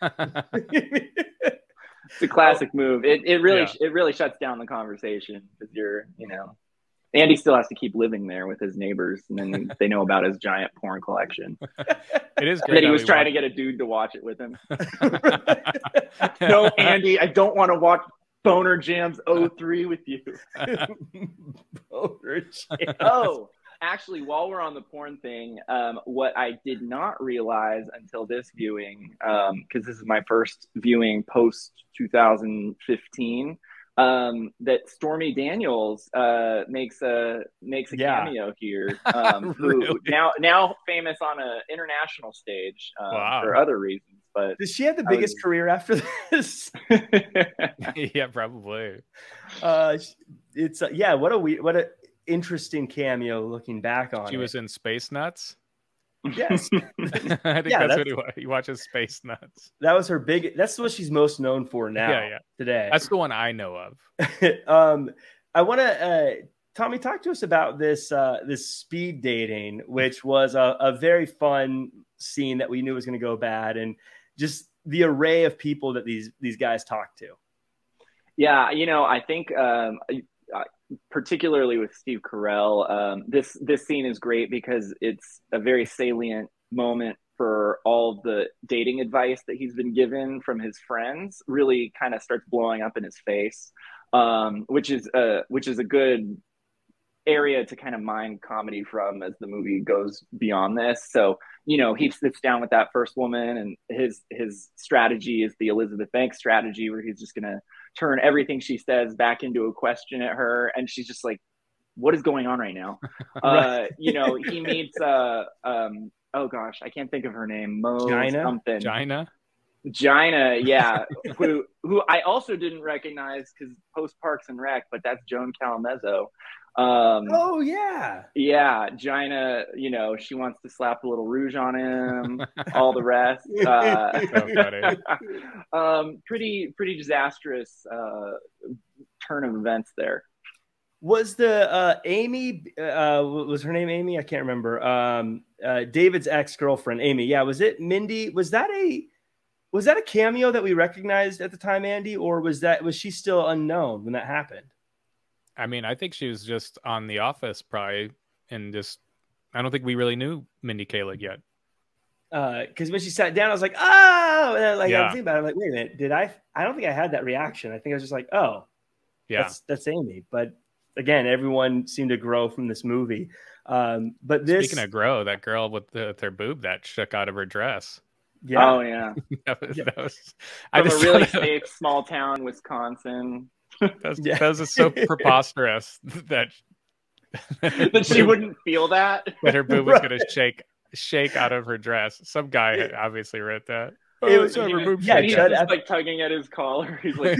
it's a classic oh. move. It, it really Yeah. it really shuts down the conversation because you're, you know, Andy still has to keep living there with his neighbors, and then they know about his giant porn collection. It is And great. he was trying to get a dude to watch it with him. no, Andy, I don't want to watch Boner Jams 03 with you. Boner jam. oh, actually, while we're on the porn thing, um, what I did not realize until this viewing, because this is my first viewing post 2015, um, that Stormy Daniels uh, makes a makes a Yeah. cameo here. Um, who Really? now now famous on an international stage um, Wow. for other reasons, but. Does she have the biggest was- career after this? yeah, probably. Uh, it's uh, yeah. What a we what a interesting cameo looking back on. She it. was in Space Nuts. yes. I think Yeah, that's, that's- what he, wa- he watches Space Nuts. That was her big. That's what she's most known for now. Yeah, yeah. Today. That's the one I know of. um, I want to, uh, Tommy, talk to us about this uh, this speed dating, which was a, a very fun scene that we knew was going to go bad, and just the array of people that these these guys talked to. Yeah, you know, I think um, particularly with Steve Carell, um, this this scene is great because it's a very salient moment for all the dating advice that he's been given from his friends. Really, kind of starts blowing up in his face, um, which is a which is a good area to kind of mine comedy from as the movie goes beyond this. So, you know, he sits down with that first woman and his his strategy is the Elizabeth Banks strategy where he's just gonna turn everything she says back into a question at her and she's just like, What is going on right now? uh, you know, he meets uh um oh gosh, I can't think of her name. Mo Gina? something. Gina. Gina, yeah, who who I also didn't recognize because post Parks and Rec, but that's Joan Callamezzo. Um, Oh yeah, yeah, Gina, you know, she wants to slap a little rouge on him, all the rest. Uh, So um, pretty pretty disastrous uh, turn of events there. was the uh, Amy? Uh, was her name Amy? I can't remember. Um, uh, David's ex girlfriend, Amy. Yeah, was it Mindy? Was that a was that a cameo that we recognized at the time, Andy, or was that was she still unknown when that happened? I mean, I think she was just on The Office, probably, and just. I don't think we really knew Mindy Kaling yet. because when she sat down, I was like, oh, and then, like Yeah. I'm thinking about it, I'm like, wait a minute, did I? I don't think I had that reaction. I think I was just like, oh, Yeah, that's that's Amy. But again, everyone seemed to grow from this movie. Um, but this, Speaking of grow, that girl with, the, with her boob that shook out of her dress. yeah, Oh yeah, That was, Yeah. that was I from a really thought safe small town, Wisconsin, that was, Yeah. that was just so preposterous that that she wouldn't feel that. that her boob was Right. going to shake shake out of her dress. Some guy obviously wrote that. It Oh, was- sorry, her boob yeah, he's just Ep- like tugging at his collar. He's like,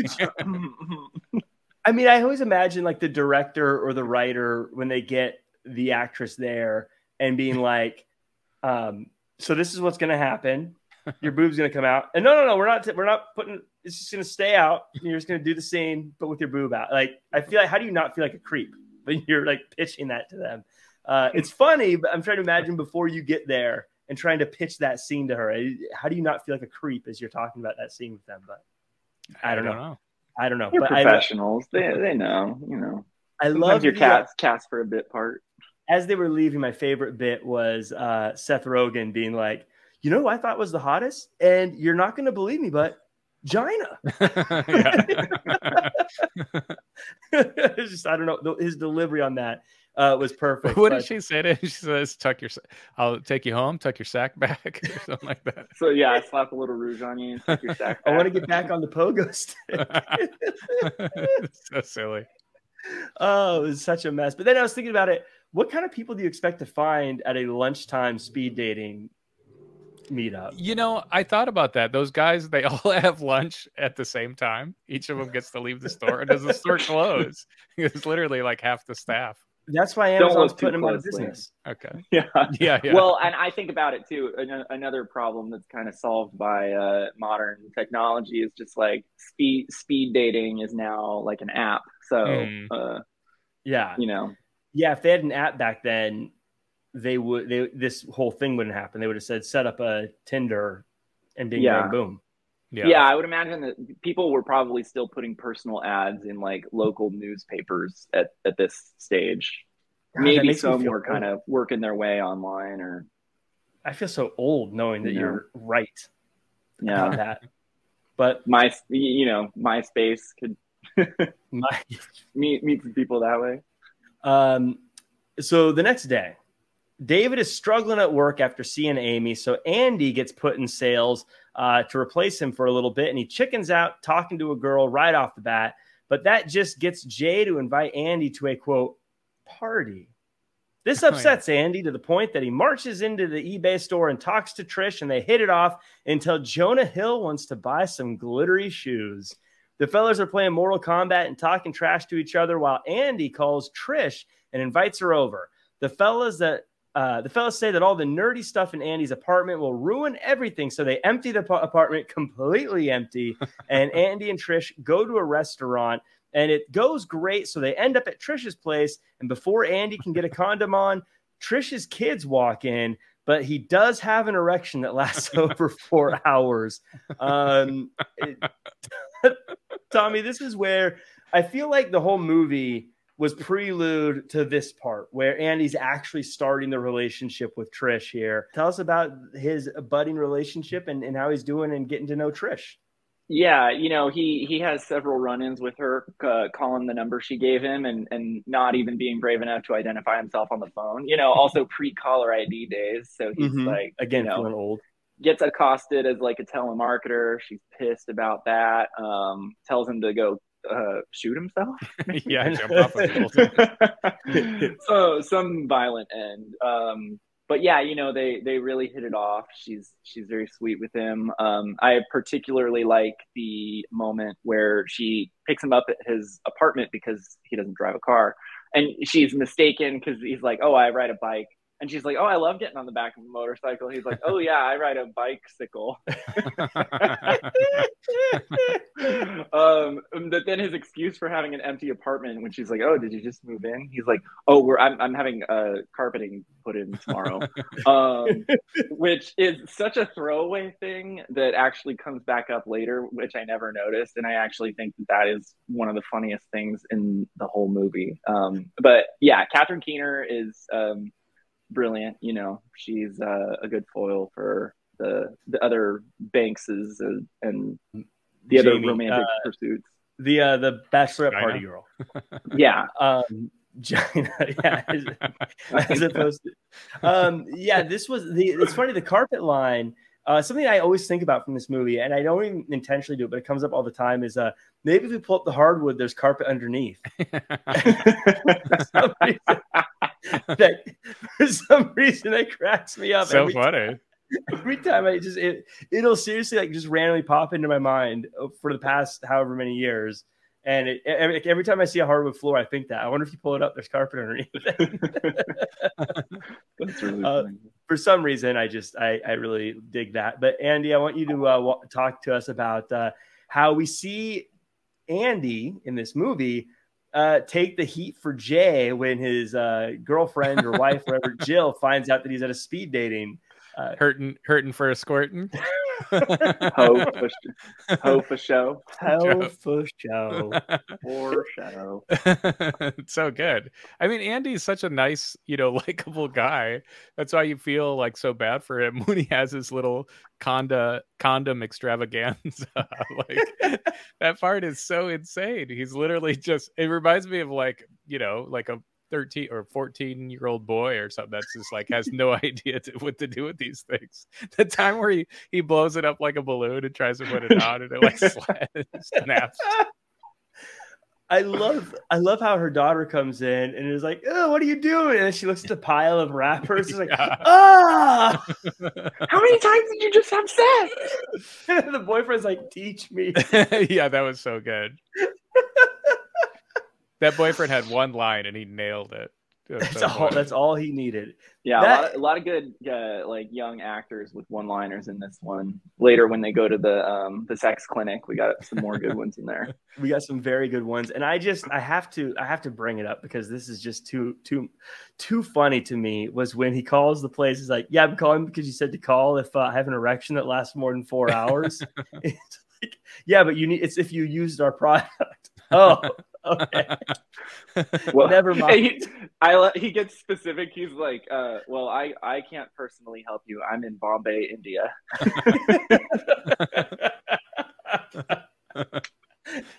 I mean, I always imagine like the director or the writer when they get the actress there and being like, um, "So this is what's going to happen. Your boob's going to come out." And no, no, no, we're not. we're not putting. It's just going to stay out. You're just going to do the scene, but with your boob out. Like, I feel like, how do you not feel like a creep when you're like pitching that to them? Uh, it's funny, but I'm trying to imagine before you get there and trying to pitch that scene to her. How do you not feel like a creep as you're talking about that scene with them? But I don't, I don't know. know. I don't know. They're but professionals. I, they they know. You know. I love your cats cast for a bit part. As they were leaving, my favorite bit was uh, Seth Rogen being like, "You know, who I thought was the hottest, and you're not going to believe me, but Gina." just I don't know his delivery on that uh, was perfect. What but... did she say to him? She says, "Tuck your, I'll take you home, tuck your sack back, or something like that." So yeah, I slap a little rouge on you and tuck your sack. I want to get back on the pogo stick. so silly. Oh, it was such a mess. But then I was thinking about it. What kind of people do you expect to find at a lunchtime speed dating meetup? You know, I thought about that. Those guys, they all have lunch at the same time. Each of them gets to leave the store. And Does the store close? It's literally like half the staff. That's why Amazon's putting them out of business. Okay. Yeah. yeah. Yeah. Well, and I think about it too. Another problem that's kind of solved by uh, modern technology is just like speed speed dating is now like an app. So, mm. uh, yeah, you know, yeah. If they had an app back then, they would. They this whole thing wouldn't happen. They would have said set up a Tinder, and bing yeah. bang boom. Yeah. yeah, I would imagine that people were probably still putting personal ads in like local newspapers at, at this stage. God, Maybe some were kind of working their way online or I feel so old knowing that you are right. Yeah. that. But my you know, MySpace could my... meet meet some people that way. Um so the next day, David is struggling at work after seeing Amy, so Andy gets put in sales uh, to replace him for a little bit, and he chickens out talking to a girl right off the bat. But that just gets Jay to invite Andy to a quote party. This upsets Andy to the point that he marches into the eBay store and talks to Trish, and they hit it off until Jonah Hill wants to buy some glittery shoes. The fellas are playing Mortal Kombat and talking trash to each other while Andy calls Trish and invites her over. The fellas that uh, the fellas say that all the nerdy stuff in Andy's apartment will ruin everything, so they empty the apartment completely empty. and Andy and Trish go to a restaurant, and it goes great. So they end up at Trish's place, and before Andy can get a condom on, Trish's kids walk in, but he does have an erection that lasts over four hours. Um, it, Tommy, this is where I feel like the whole movie was prelude to this part where Andy's actually starting the relationship with Trish here. Tell us about his budding relationship and, and how he's doing and getting to know Trish. Yeah, you know, he he has several run-ins with her, uh, calling the number she gave him, and and not even being brave enough to identify himself on the phone. You know, also pre-caller ID days, so he's mm-hmm. like again you know, old. Gets accosted as like a telemarketer. She's pissed about that. Um, tells him to go uh, shoot himself. yeah, jump off a so some violent end. Um, but yeah, you know they they really hit it off. She's she's very sweet with him. Um, I particularly like the moment where she picks him up at his apartment because he doesn't drive a car, and she's mistaken because he's like, "Oh, I ride a bike," And she's like, "Oh, I love getting on the back of a motorcycle." He's like, "Oh yeah, I ride a bicycle." um, but then his excuse for having an empty apartment when she's like, "Oh, did you just move in?" He's like, "Oh, we're I'm I'm having uh, carpeting put in tomorrow," um, which is such a throwaway thing that actually comes back up later, which I never noticed, and I actually think that that is one of the funniest things in the whole movie. Um, but yeah, Catherine Keener is. Um, brilliant. You know, she's uh, a good foil for the the other Bankses and, and the Jamie, other romantic uh, pursuits. The uh, the bachelorette China. party girl. yeah. Um, China, yeah, as, as opposed to, um, yeah, this was the. It's funny the carpet line. Uh, something I always think about from this movie, and I don't even intentionally do it, but it comes up all the time. Is uh, maybe if we pull up the hardwood, there's carpet underneath. that for some reason that cracks me up. So funny. Time, every time I just it it'll seriously like just randomly pop into my mind for the past however many years. And it, every, every time I see a hardwood floor, I think that. I wonder if you pull it up, there's carpet underneath. That's really uh, for some reason, I just I, I really dig that. But Andy, I want you to uh, talk to us about uh, how we see Andy in this movie uh, take the heat for Jay when his uh, girlfriend or wife, whatever, Jill, finds out that he's at a speed dating. Uh, hurting, hurting for a squirting. Ho for, sh- ho for show. Ho for show. For show. so good. I mean, Andy's such a nice, you know, likable guy. That's why you feel like so bad for him when he has his little conda condom extravaganza. like that part is so insane. He's literally just it reminds me of like, you know, like a 13 or 14 year old boy or something that's just like has no idea to, what to do with these things. The time where he, he blows it up like a balloon and tries to put it on and it like snaps. I love I love how her daughter comes in and is like, "Oh, what are you doing?" And she looks at the pile of wrappers. She's like, "Ah, how many times did you just have sex?" and the boyfriend's like, "Teach me." yeah, that was so good that boyfriend had one line and he nailed it. That's so all. That's all he needed. Yeah, that, a, lot of, a lot of good uh, like young actors with one-liners in this one. Later, when they go to the um, the sex clinic, we got some more good ones in there. We got some very good ones, and I just I have to I have to bring it up because this is just too too too funny to me. Was when he calls the place. He's like, "Yeah, I'm calling because you said to call if uh, I have an erection that lasts more than four hours." it's like, yeah, but you need it's if you used our product. Oh, okay. well, never mind. He, I he gets specific. He's like, uh, "Well, I I can't personally help you. I'm in Bombay, India."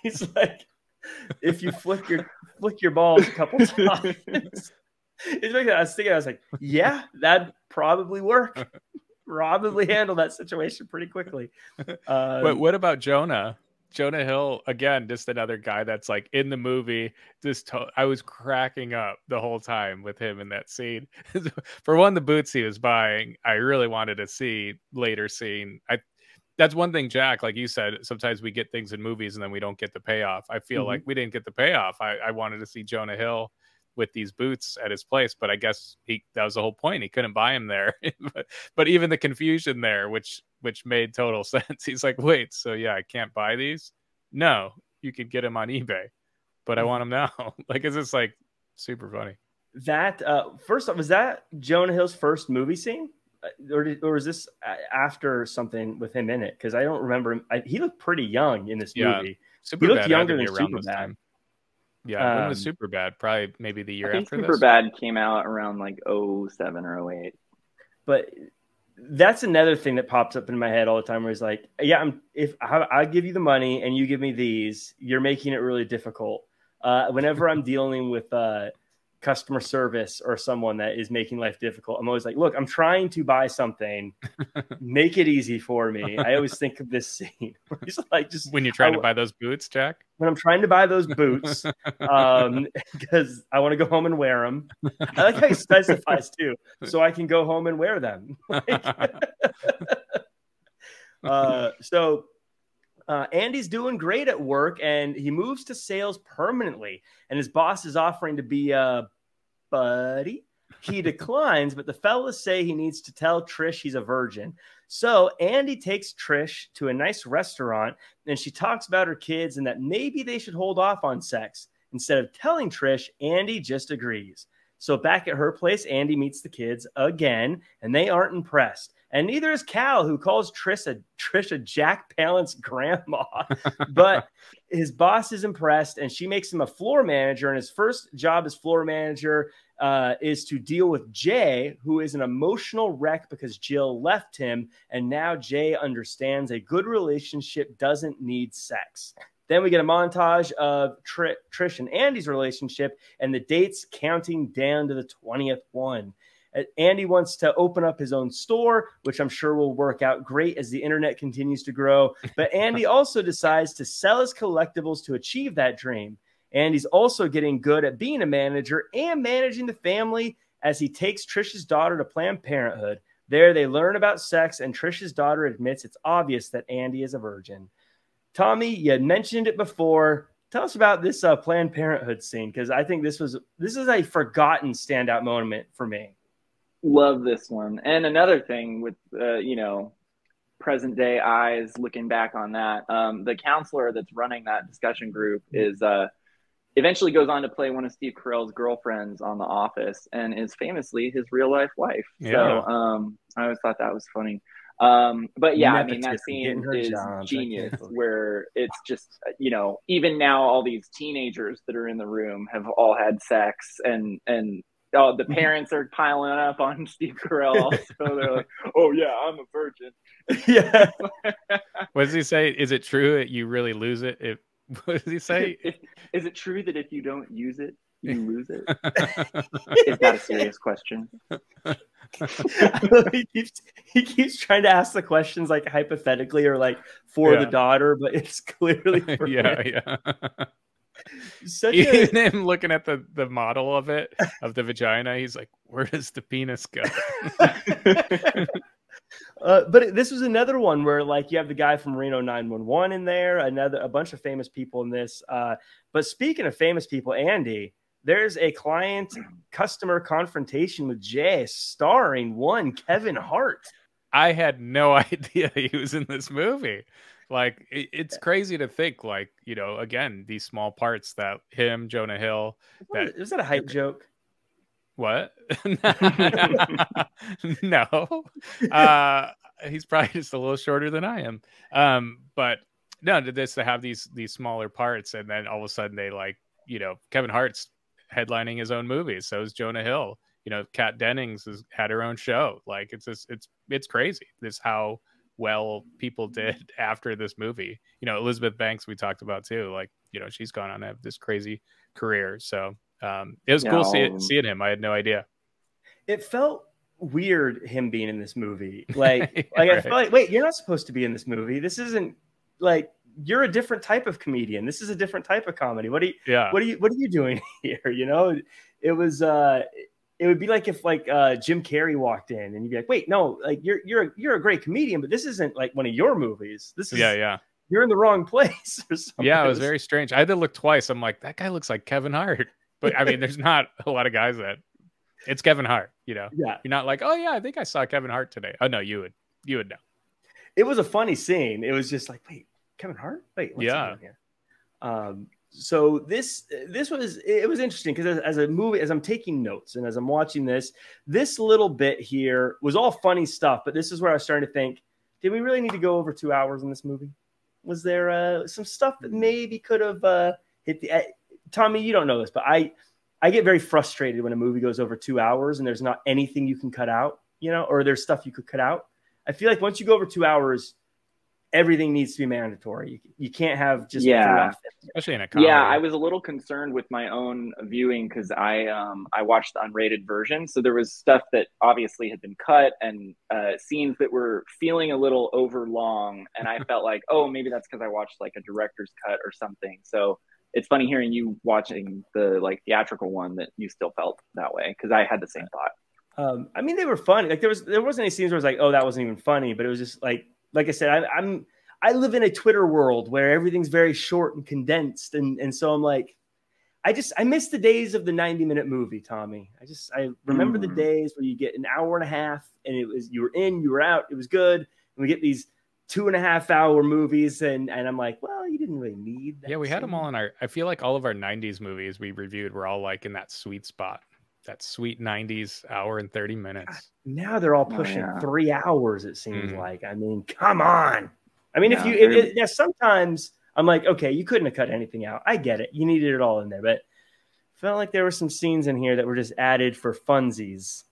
He's like, if you flick your flick your balls a couple times. It's like I was thinking, I was like, yeah, that'd probably work. Probably handle that situation pretty quickly. Um, but what about Jonah? Jonah Hill again, just another guy that's like in the movie. Just to- I was cracking up the whole time with him in that scene. For one, the boots he was buying, I really wanted to see later scene. I that's one thing, Jack. Like you said, sometimes we get things in movies and then we don't get the payoff. I feel mm-hmm. like we didn't get the payoff. I, I wanted to see Jonah Hill with these boots at his place, but I guess he that was the whole point. He couldn't buy him there. but, but even the confusion there, which which made total sense. He's like, wait, so yeah, I can't buy these? No, you could get them on eBay, but I want them now. like, it's just like super funny. That uh, first off, was that Jonah Hill's first movie scene? Uh, or, did, or is this after something with him in it? Because I don't remember. Him. I, he looked pretty young in this yeah. movie. Super he looked younger than Superbad. Yeah, um, when was Superbad? Probably maybe the year after Super Bad came out around like 07 or 08. But that's another thing that pops up in my head all the time where it's like, yeah, I'm, if I, I give you the money and you give me these, you're making it really difficult. Uh, whenever I'm dealing with uh, customer service or someone that is making life difficult, I'm always like, look, I'm trying to buy something, make it easy for me. I always think of this scene where he's like, just when you're trying I, to buy those boots, Jack. When I'm trying to buy those boots, um, because I want to go home and wear them. I like how he specifies too, so I can go home and wear them. uh, so uh, Andy's doing great at work and he moves to sales permanently. And his boss is offering to be a buddy. He declines, but the fellas say he needs to tell Trish he's a virgin. So Andy takes Trish to a nice restaurant and she talks about her kids and that maybe they should hold off on sex. Instead of telling Trish, Andy just agrees. So back at her place, Andy meets the kids again and they aren't impressed and neither is Cal, who calls Trisha Trisha Jack Palance grandma. but his boss is impressed, and she makes him a floor manager. And his first job as floor manager uh, is to deal with Jay, who is an emotional wreck because Jill left him, and now Jay understands a good relationship doesn't need sex. Then we get a montage of Tr- Trish and Andy's relationship and the dates counting down to the 20th one. Uh, Andy wants to open up his own store, which I'm sure will work out great as the internet continues to grow. But Andy also decides to sell his collectibles to achieve that dream. Andy's also getting good at being a manager and managing the family as he takes Trisha's daughter to Planned Parenthood. There, they learn about sex, and Trisha's daughter admits it's obvious that Andy is a virgin. Tommy, you had mentioned it before. Tell us about this uh, Planned Parenthood scene because I think this was this is a forgotten standout moment for me love this one. And another thing with, uh, you know, present day eyes looking back on that, um, the counselor that's running that discussion group is uh, eventually goes on to play one of Steve Carell's girlfriends on The Office and is famously his real life wife. Yeah. So um, I always thought that was funny. Um, but yeah, I mean that scene is jobs, genius, where it's just you know even now all these teenagers that are in the room have all had sex, and and oh, the parents are piling up on Steve Carell. So they're like, "Oh yeah, I'm a virgin." yeah. what does he say? Is it true that you really lose it? If what does he say? Is it true that if you don't use it, you lose it? is that a serious question? he keeps he keeps trying to ask the questions like hypothetically or like for yeah. the daughter, but it's clearly yeah, him. yeah. Such Even a... him looking at the the model of it of the vagina, he's like, "Where does the penis go?" Uh, but this was another one where like you have the guy from Reno 911 in there, another a bunch of famous people in this. Uh, but speaking of famous people, Andy, there's a client customer confrontation with Jay starring one Kevin Hart. I had no idea he was in this movie. Like it, it's crazy to think, like you know, again, these small parts that him, Jonah Hill. That is that a hype joke? What? no. Uh, he's probably just a little shorter than I am. Um, but no, to this to have these these smaller parts, and then all of a sudden they like, you know, Kevin Hart's headlining his own movies. So is Jonah Hill. You know, Kat Dennings has had her own show. Like it's just it's it's crazy. This how well people did after this movie. You know, Elizabeth Banks we talked about too. Like, you know, she's gone on to have this crazy career. So um, it was cool seeing, seeing him. I had no idea. It felt weird him being in this movie. Like, yeah, like right. I felt like, wait, you're not supposed to be in this movie. This isn't like you're a different type of comedian. This is a different type of comedy. What are you? Yeah. What are you? What are you doing here? You know, it was. uh it would be like if like uh, Jim Carrey walked in and you'd be like, wait, no, like you're you're you're a great comedian, but this isn't like one of your movies. This is yeah, yeah. You're in the wrong place. Yeah, it was very strange. I had to look twice. I'm like, that guy looks like Kevin Hart. But I mean, there's not a lot of guys that it's Kevin Hart, you know. Yeah. You're not like, oh yeah, I think I saw Kevin Hart today. Oh no, you would you would know. It was a funny scene. It was just like, wait, Kevin Hart? Wait, yeah. Um, so this this was it was interesting because as, as, a movie, as I'm taking notes and as I'm watching this, this little bit here was all funny stuff. But this is where I was starting to think, did we really need to go over two hours in this movie? Was there uh, some stuff that maybe could have uh, hit the? Tommy, you don't know this, but I I get very frustrated when a movie goes over two hours and there's not anything you can cut out, you know, or there's stuff you could cut out. I feel like once you go over two hours, everything needs to be mandatory. You, you can't have just yeah, especially in a comedy. yeah. I was a little concerned with my own viewing because I um I watched the unrated version, so there was stuff that obviously had been cut and uh, scenes that were feeling a little over long, and I felt like oh maybe that's because I watched like a director's cut or something. So it's funny hearing you watching the like theatrical one that you still felt that way because I had the same thought. Um, I mean, they were funny. Like there was there wasn't any scenes where it was like, oh, that wasn't even funny, but it was just like like I said, I, I'm I live in a Twitter world where everything's very short and condensed, and and so I'm like, I just I miss the days of the 90 minute movie, Tommy. I just I remember mm. the days where you get an hour and a half, and it was you were in, you were out, it was good, and we get these two and a half hour movies and and i'm like well you didn't really need that yeah we had them all in our i feel like all of our 90s movies we reviewed were all like in that sweet spot that sweet 90s hour and 30 minutes God, now they're all oh, pushing oh, yeah. three hours it seems mm-hmm. like i mean come on i mean yeah, if you it, it, yeah, sometimes i'm like okay you couldn't have cut anything out i get it you needed it all in there but felt like there were some scenes in here that were just added for funsies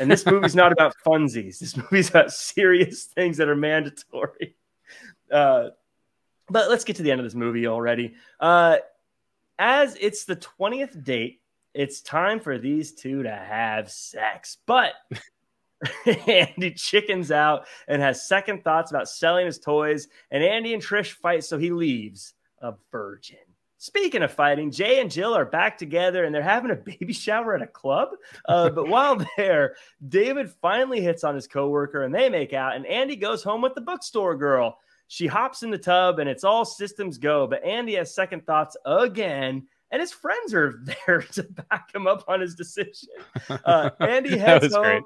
and this movie's not about funsies. This movie's about serious things that are mandatory. Uh, but let's get to the end of this movie already. Uh, as it's the 20th date, it's time for these two to have sex. But Andy chickens out and has second thoughts about selling his toys. And Andy and Trish fight, so he leaves a virgin. Speaking of fighting, Jay and Jill are back together and they're having a baby shower at a club. Uh, but while there, David finally hits on his coworker and they make out. And Andy goes home with the bookstore girl. She hops in the tub and it's all systems go. But Andy has second thoughts again. And his friends are there to back him up on his decision. Uh, Andy heads home.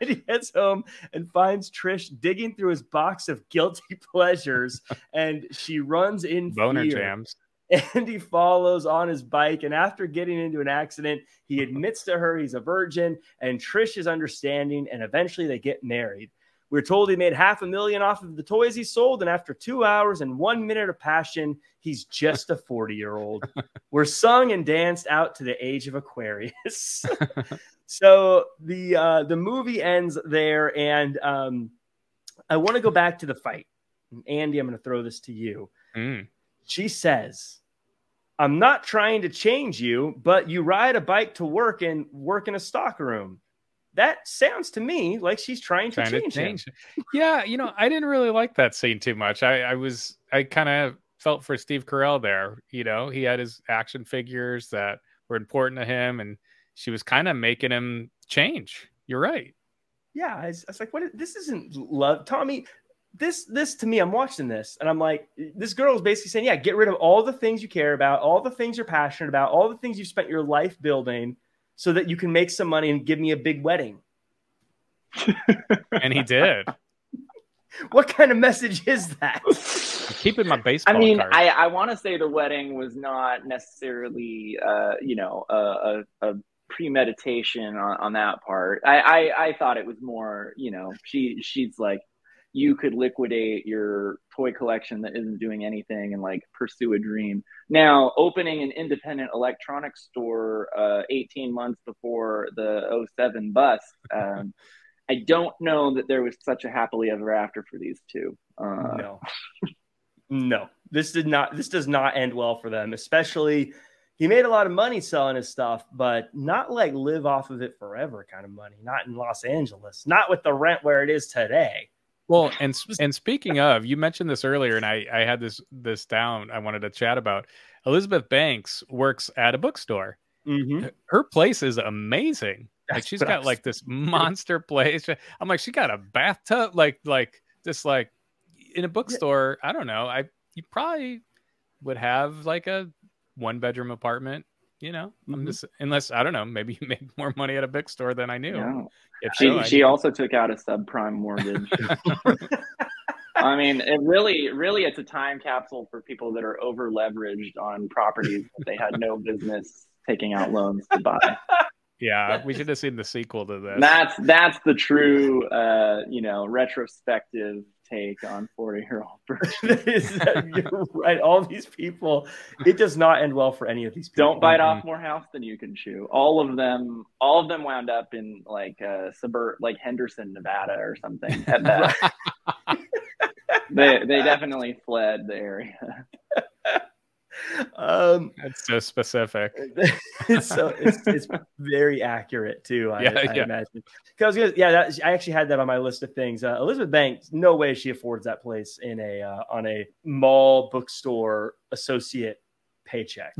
Andy heads home and finds Trish digging through his box of guilty pleasures, and she runs in boner fear. jams. and he follows on his bike. And after getting into an accident, he admits to her he's a virgin, and Trish is understanding, and eventually they get married. We are told he made half a million off of the toys he sold, and after two hours and one minute of passion, he's just a 40 year old. We're sung and danced out to the age of Aquarius. so the uh, the movie ends there, and um, I want to go back to the fight. Andy, I'm going to throw this to you. Mm. She says, I'm not trying to change you, but you ride a bike to work and work in a stock room. That sounds to me like she's trying to change, to him. change. Yeah, you know, I didn't really like that scene too much. I, I was, I kind of felt for Steve Carell there. You know, he had his action figures that were important to him, and she was kind of making him change. You're right. Yeah, I was, I was like, what? is- This isn't love, Tommy. This, this to me, I'm watching this and I'm like, this girl is basically saying, yeah, get rid of all the things you care about, all the things you're passionate about, all the things you spent your life building, so that you can make some money and give me a big wedding. And he did. What kind of message is that? I'm keeping my baseball. I mean, card. I, I want to say the wedding was not necessarily, uh, you know, a, a, a premeditation on, on that part. I, I, I thought it was more, you know, she she's like, you could liquidate your toy collection that isn't doing anything and like pursue a dream. Now, opening an independent electronics store uh, 18 months before the 07 bust, um, I don't know that there was such a happily ever after for these two. Uh, no, no. This did not. This does not end well for them. Especially, he made a lot of money selling his stuff, but not like live off of it forever kind of money. Not in Los Angeles. Not with the rent where it is today. Well, and and speaking of, you mentioned this earlier, and I I had this this down. I wanted to chat about. Elizabeth Banks works at a bookstore. Mm-hmm. Her place is amazing. Like she's got like this monster place. I'm like, she got a bathtub, like like just like in a bookstore. I don't know. I you probably would have like a one bedroom apartment. You know, I'm Mhm. just unless I don't know. Maybe you make more money at a bookstore than I knew. If She so, she also took out a subprime mortgage. I mean, it really, really, it's a time capsule for people that are over leveraged on properties that they had no business taking out loans to buy. yeah, we should have seen the sequel to this. That's that's the true, uh, you know, retrospective take on forty year old That is- you're right. All these people, it does not end well for any of these people. Don't bite Mhm. off more house than you can chew. All of them, all of them wound up in like uh, suburb, like Henderson, Nevada, or something. At best. they they definitely fled the area. Um, That's so specific. it's so it's, it's very accurate too. I, Yeah, I yeah. imagine because yeah, that, I actually had that on my list of things. Uh, Elizabeth Banks, no way she affords that place in a uh, on a mall bookstore associate paycheck.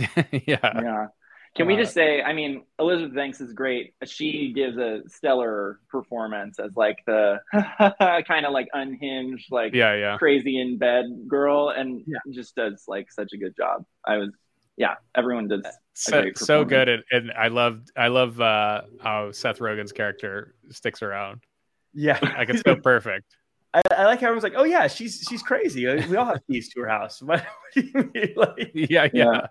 yeah. yeah. Can we Uh, just say, I mean, Elizabeth Banks is great. She gives a stellar performance as like the kind of like unhinged, like Yeah, yeah. crazy in bed girl, and Yeah. just does like such a good job. I was, yeah, everyone does. So, great so good and, and I love I love uh how Seth Rogen's character sticks around. Yeah, Like it's so perfect. I, I like how everyone's like, "Oh yeah, she's she's crazy. Uh, We all have keys to her house." What, what do you mean? Like, Yeah, yeah.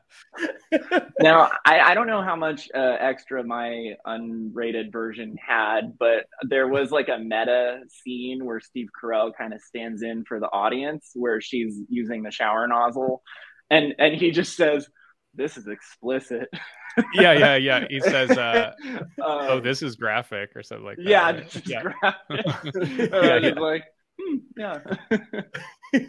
Yeah. now I, I don't know how much uh, extra my unrated version had but there was like a meta scene where steve carell kind of stands in for the audience where she's using the shower nozzle and and he just says this is explicit Yeah, yeah, yeah. He says uh Um, oh this is graphic or something like that. yeah, right? just yeah. graphic. Yeah, yeah, yeah. like hmm, yeah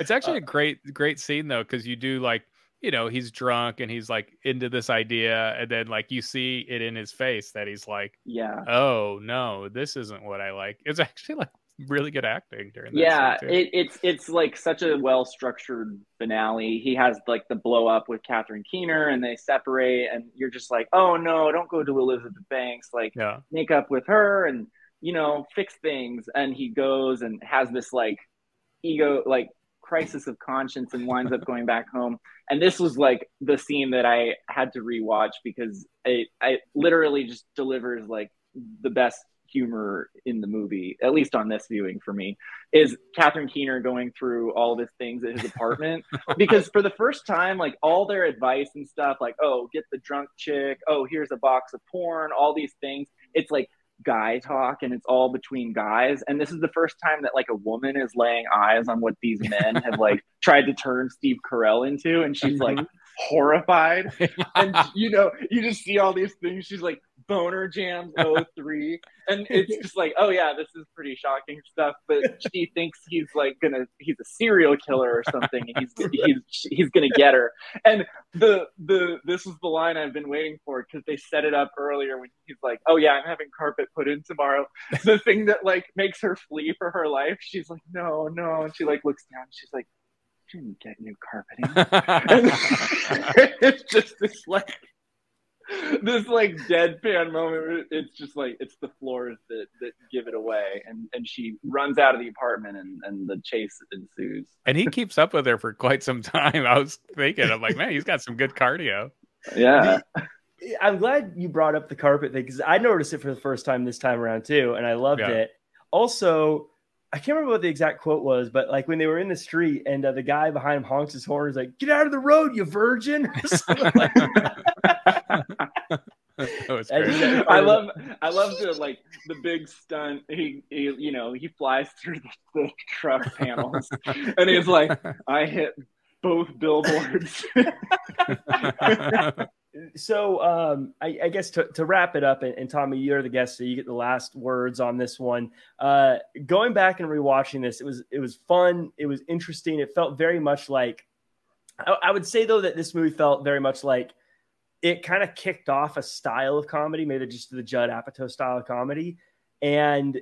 It's actually a great great scene though cuz you do like you know, he's drunk and he's like into this idea and then like you see it in his face that he's like, yeah "Oh, no, this isn't what I like." It's actually like really good acting during that yeah scene, it, it's it's like such a well structured finale he has like the blow up with catherine keener and they separate and you're just like oh no don't go to elizabeth banks like yeah. make up with her and you know fix things and he goes and has this like ego like crisis of conscience and winds up going back home. And this was like the scene that i had to rewatch because it, it literally just delivers like the best humor in the movie at least on this viewing for me is catherine keener going through all these things at his apartment. Because for the first time like all their advice and stuff like oh get the drunk chick oh here's a box of porn all these things it's like guy talk and it's all between guys. And this is the first time that like a woman is laying eyes on what these men have like tried to turn steve carell into and she's like mm-hmm. horrified. And you know you just see all these things. She's like boner jams 03 and it's just like oh yeah this is pretty shocking stuff but she thinks he's like gonna he's a serial killer or something and he's he's he's gonna get her. And the the this is the line i've been waiting for because they set it up earlier when he's like oh yeah i'm having carpet put in tomorrow. The thing that like makes her flee for her life she's like no no. And she like looks down she's like didn't get new carpeting. It's just this like this like deadpan moment. It's just like it's the floors that that give it away, and and she runs out of the apartment, and and the chase ensues. And he keeps up with her for quite some time. I was thinking, I'm like, man, he's got some good cardio. Yeah. I'm glad you brought up the carpet thing because I noticed it for the first time this time around too, and I loved yeah. it. Also, I can't remember what the exact quote was, but like when they were in the street and uh, the guy behind him honks his horn, is like, "Get out of the road, you virgin!" like I love, I love the like the big stunt. He, he you know, he flies through the, the truck panels, and he's like, "I hit both billboards." so um, I, I, guess to, to, wrap it up, and, and, Tommy, you're the guest, so you get the last words on this one. Uh, going back and rewatching this, it was it was fun. It was interesting. It felt very much like I, I would say though that this movie felt very much like it kind of kicked off a style of comedy, maybe just the Judd Apatow style of comedy, and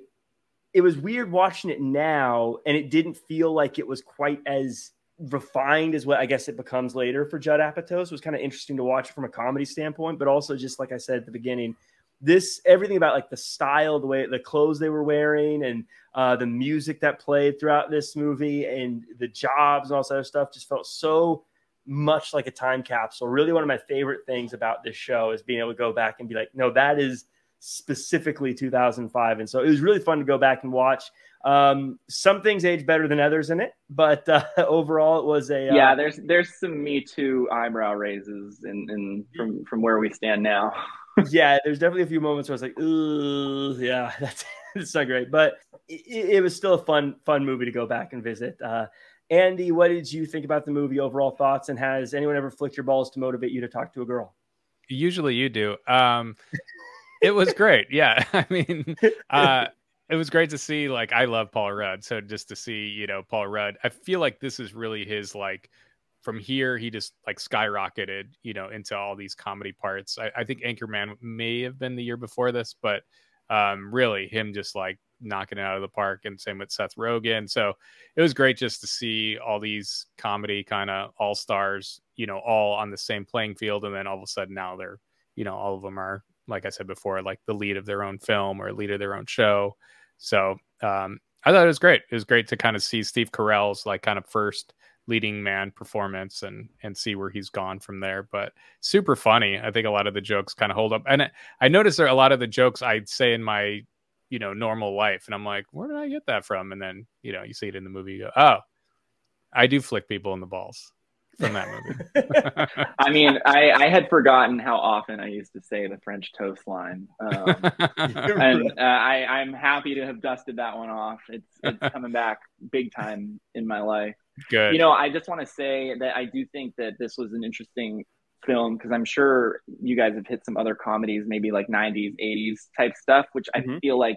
it was weird watching it now, and it didn't feel like it was quite as refined as what I guess it becomes later for Judd Apatow. So it was kind of interesting to watch from a comedy standpoint, but also just like I said at the beginning, this everything about like the style, the way the clothes they were wearing, and uh, the music that played throughout this movie, and the jobs and all this other stuff just felt so much like a time capsule. Really, one of my favorite things about this show is being able to go back and be like, no, that is specifically 2005. And so it was really fun to go back and watch. Um, some things age better than others in it, but uh, overall, it was a uh, yeah. There's there's some Me Too eyebrow raises in, in from from where we stand now. yeah, there's definitely a few moments where I was like, ooh, yeah, that's it's not great, but it, it, was still a fun fun movie to go back and visit. Uh, Andy, what did you think about the movie? Overall thoughts, and has anyone ever flicked your balls to motivate you to talk to a girl? Usually, you do. Um, it was great. Yeah, I mean, uh, it was great to see. Like, I love Paul Rudd, so just to see, you know, Paul Rudd, I feel like this is really his like. From here, he just like skyrocketed, you know, into all these comedy parts. I, I think Anchorman may have been the year before this, but um, really him just like knocking it out of the park. And same with Seth Rogen. So it was great just to see all these comedy kind of all stars, you know, all on the same playing field. And then all of a sudden now they're, you know, all of them are like I said before, like the lead of their own film or lead of their own show. So um, I thought it was great. It was great to kind of see Steve Carell's like kind of first leading man performance and and see where he's gone from there. But super funny. I think a lot of the jokes kind of hold up. And I noticed there a lot of the jokes I'd say in my you know normal life, and I'm like, where did I get that from? And then you know you see it in the movie. You go, oh, I do flick people in the balls from that movie. I mean, I, I had forgotten how often I used to say the French toast line, um, and uh, I, I'm happy to have dusted that one off. It's it's coming back big time in my life. Good. You know, I just want to say that I do think that this was an interesting film because I'm sure you guys have hit some other comedies, maybe like 90s, 80s type stuff, which mm-hmm. I feel like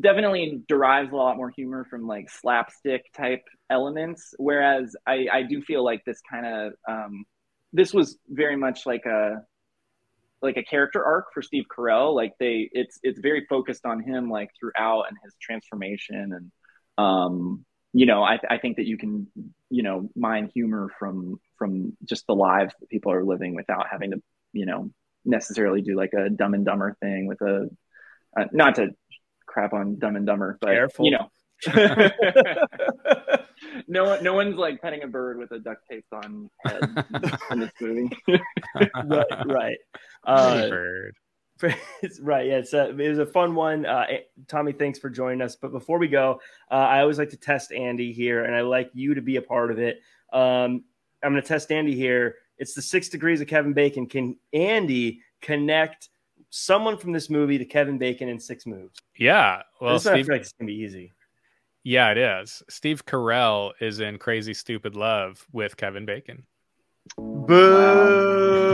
definitely derives a lot more humor from like slapstick type elements whereas i i do feel like this kind of um this was very much like a like a character arc for steve carell like they it's it's very focused on him like throughout and his transformation and um you know i i think that you can you know mine humor from from just the lives that people are living without having to you know necessarily do like a dumb and dumber thing with a uh, not to crap on Dumb and Dumber, but Careful. you know. no one, no one's like petting a bird with a duct tape on head in this movie. right, right. Uh, bird. right, yeah, it's a, it was a fun one. Uh, Tommy, thanks for joining us. But before we go, uh, I always like to test Andy here, and I like you to be a part of it. Um, I'm going to test Andy here. It's the six degrees of Kevin Bacon. Can Andy connect someone from this movie to Kevin Bacon in six moves. Yeah. Well, this one, I feel like it's gonna be easy. yeah, it is. Steve Carell is in Crazy Stupid Love with Kevin Bacon. Boo!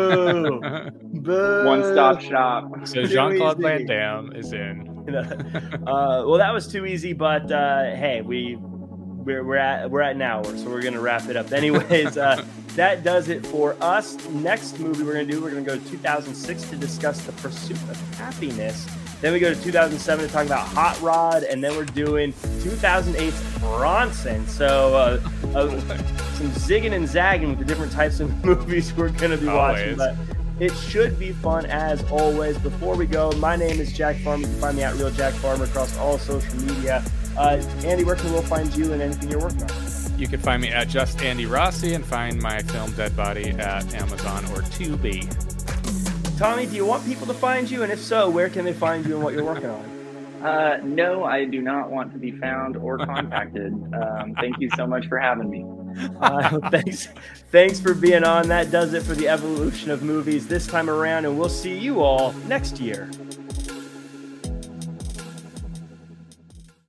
Boo! One stop shop. So Jean Claude. Van Damme is in. uh, well, that was too easy, but uh, hey, we we're, we're at we're at an hour, so we're gonna wrap it up. Anyways, uh, that does it for us. Next movie we're gonna do, we're gonna go to 2006 to discuss the pursuit of happiness. Then we go to 2007 to talk about Hot Rod, and then we're doing 2008's Bronson. So uh, uh, some zigging and zagging with the different types of movies we're gonna be watching. But it should be fun as always. Before we go, my name is Jack Farmer. You can find me at Real Jack Farmer across all social media. Uh, Andy, where can we find you and anything you're working on? You can find me at Just Andy Rossi and find my film Dead Body at Amazon or Tubi. Tommy, do you want people to find you? And if so, where can they find you and what you're working on? Uh, no, I do not want to be found or contacted. Um, thank you so much for having me. Uh, thanks, thanks for being on. That does it for the evolution of movies this time around, and we'll see you all next year.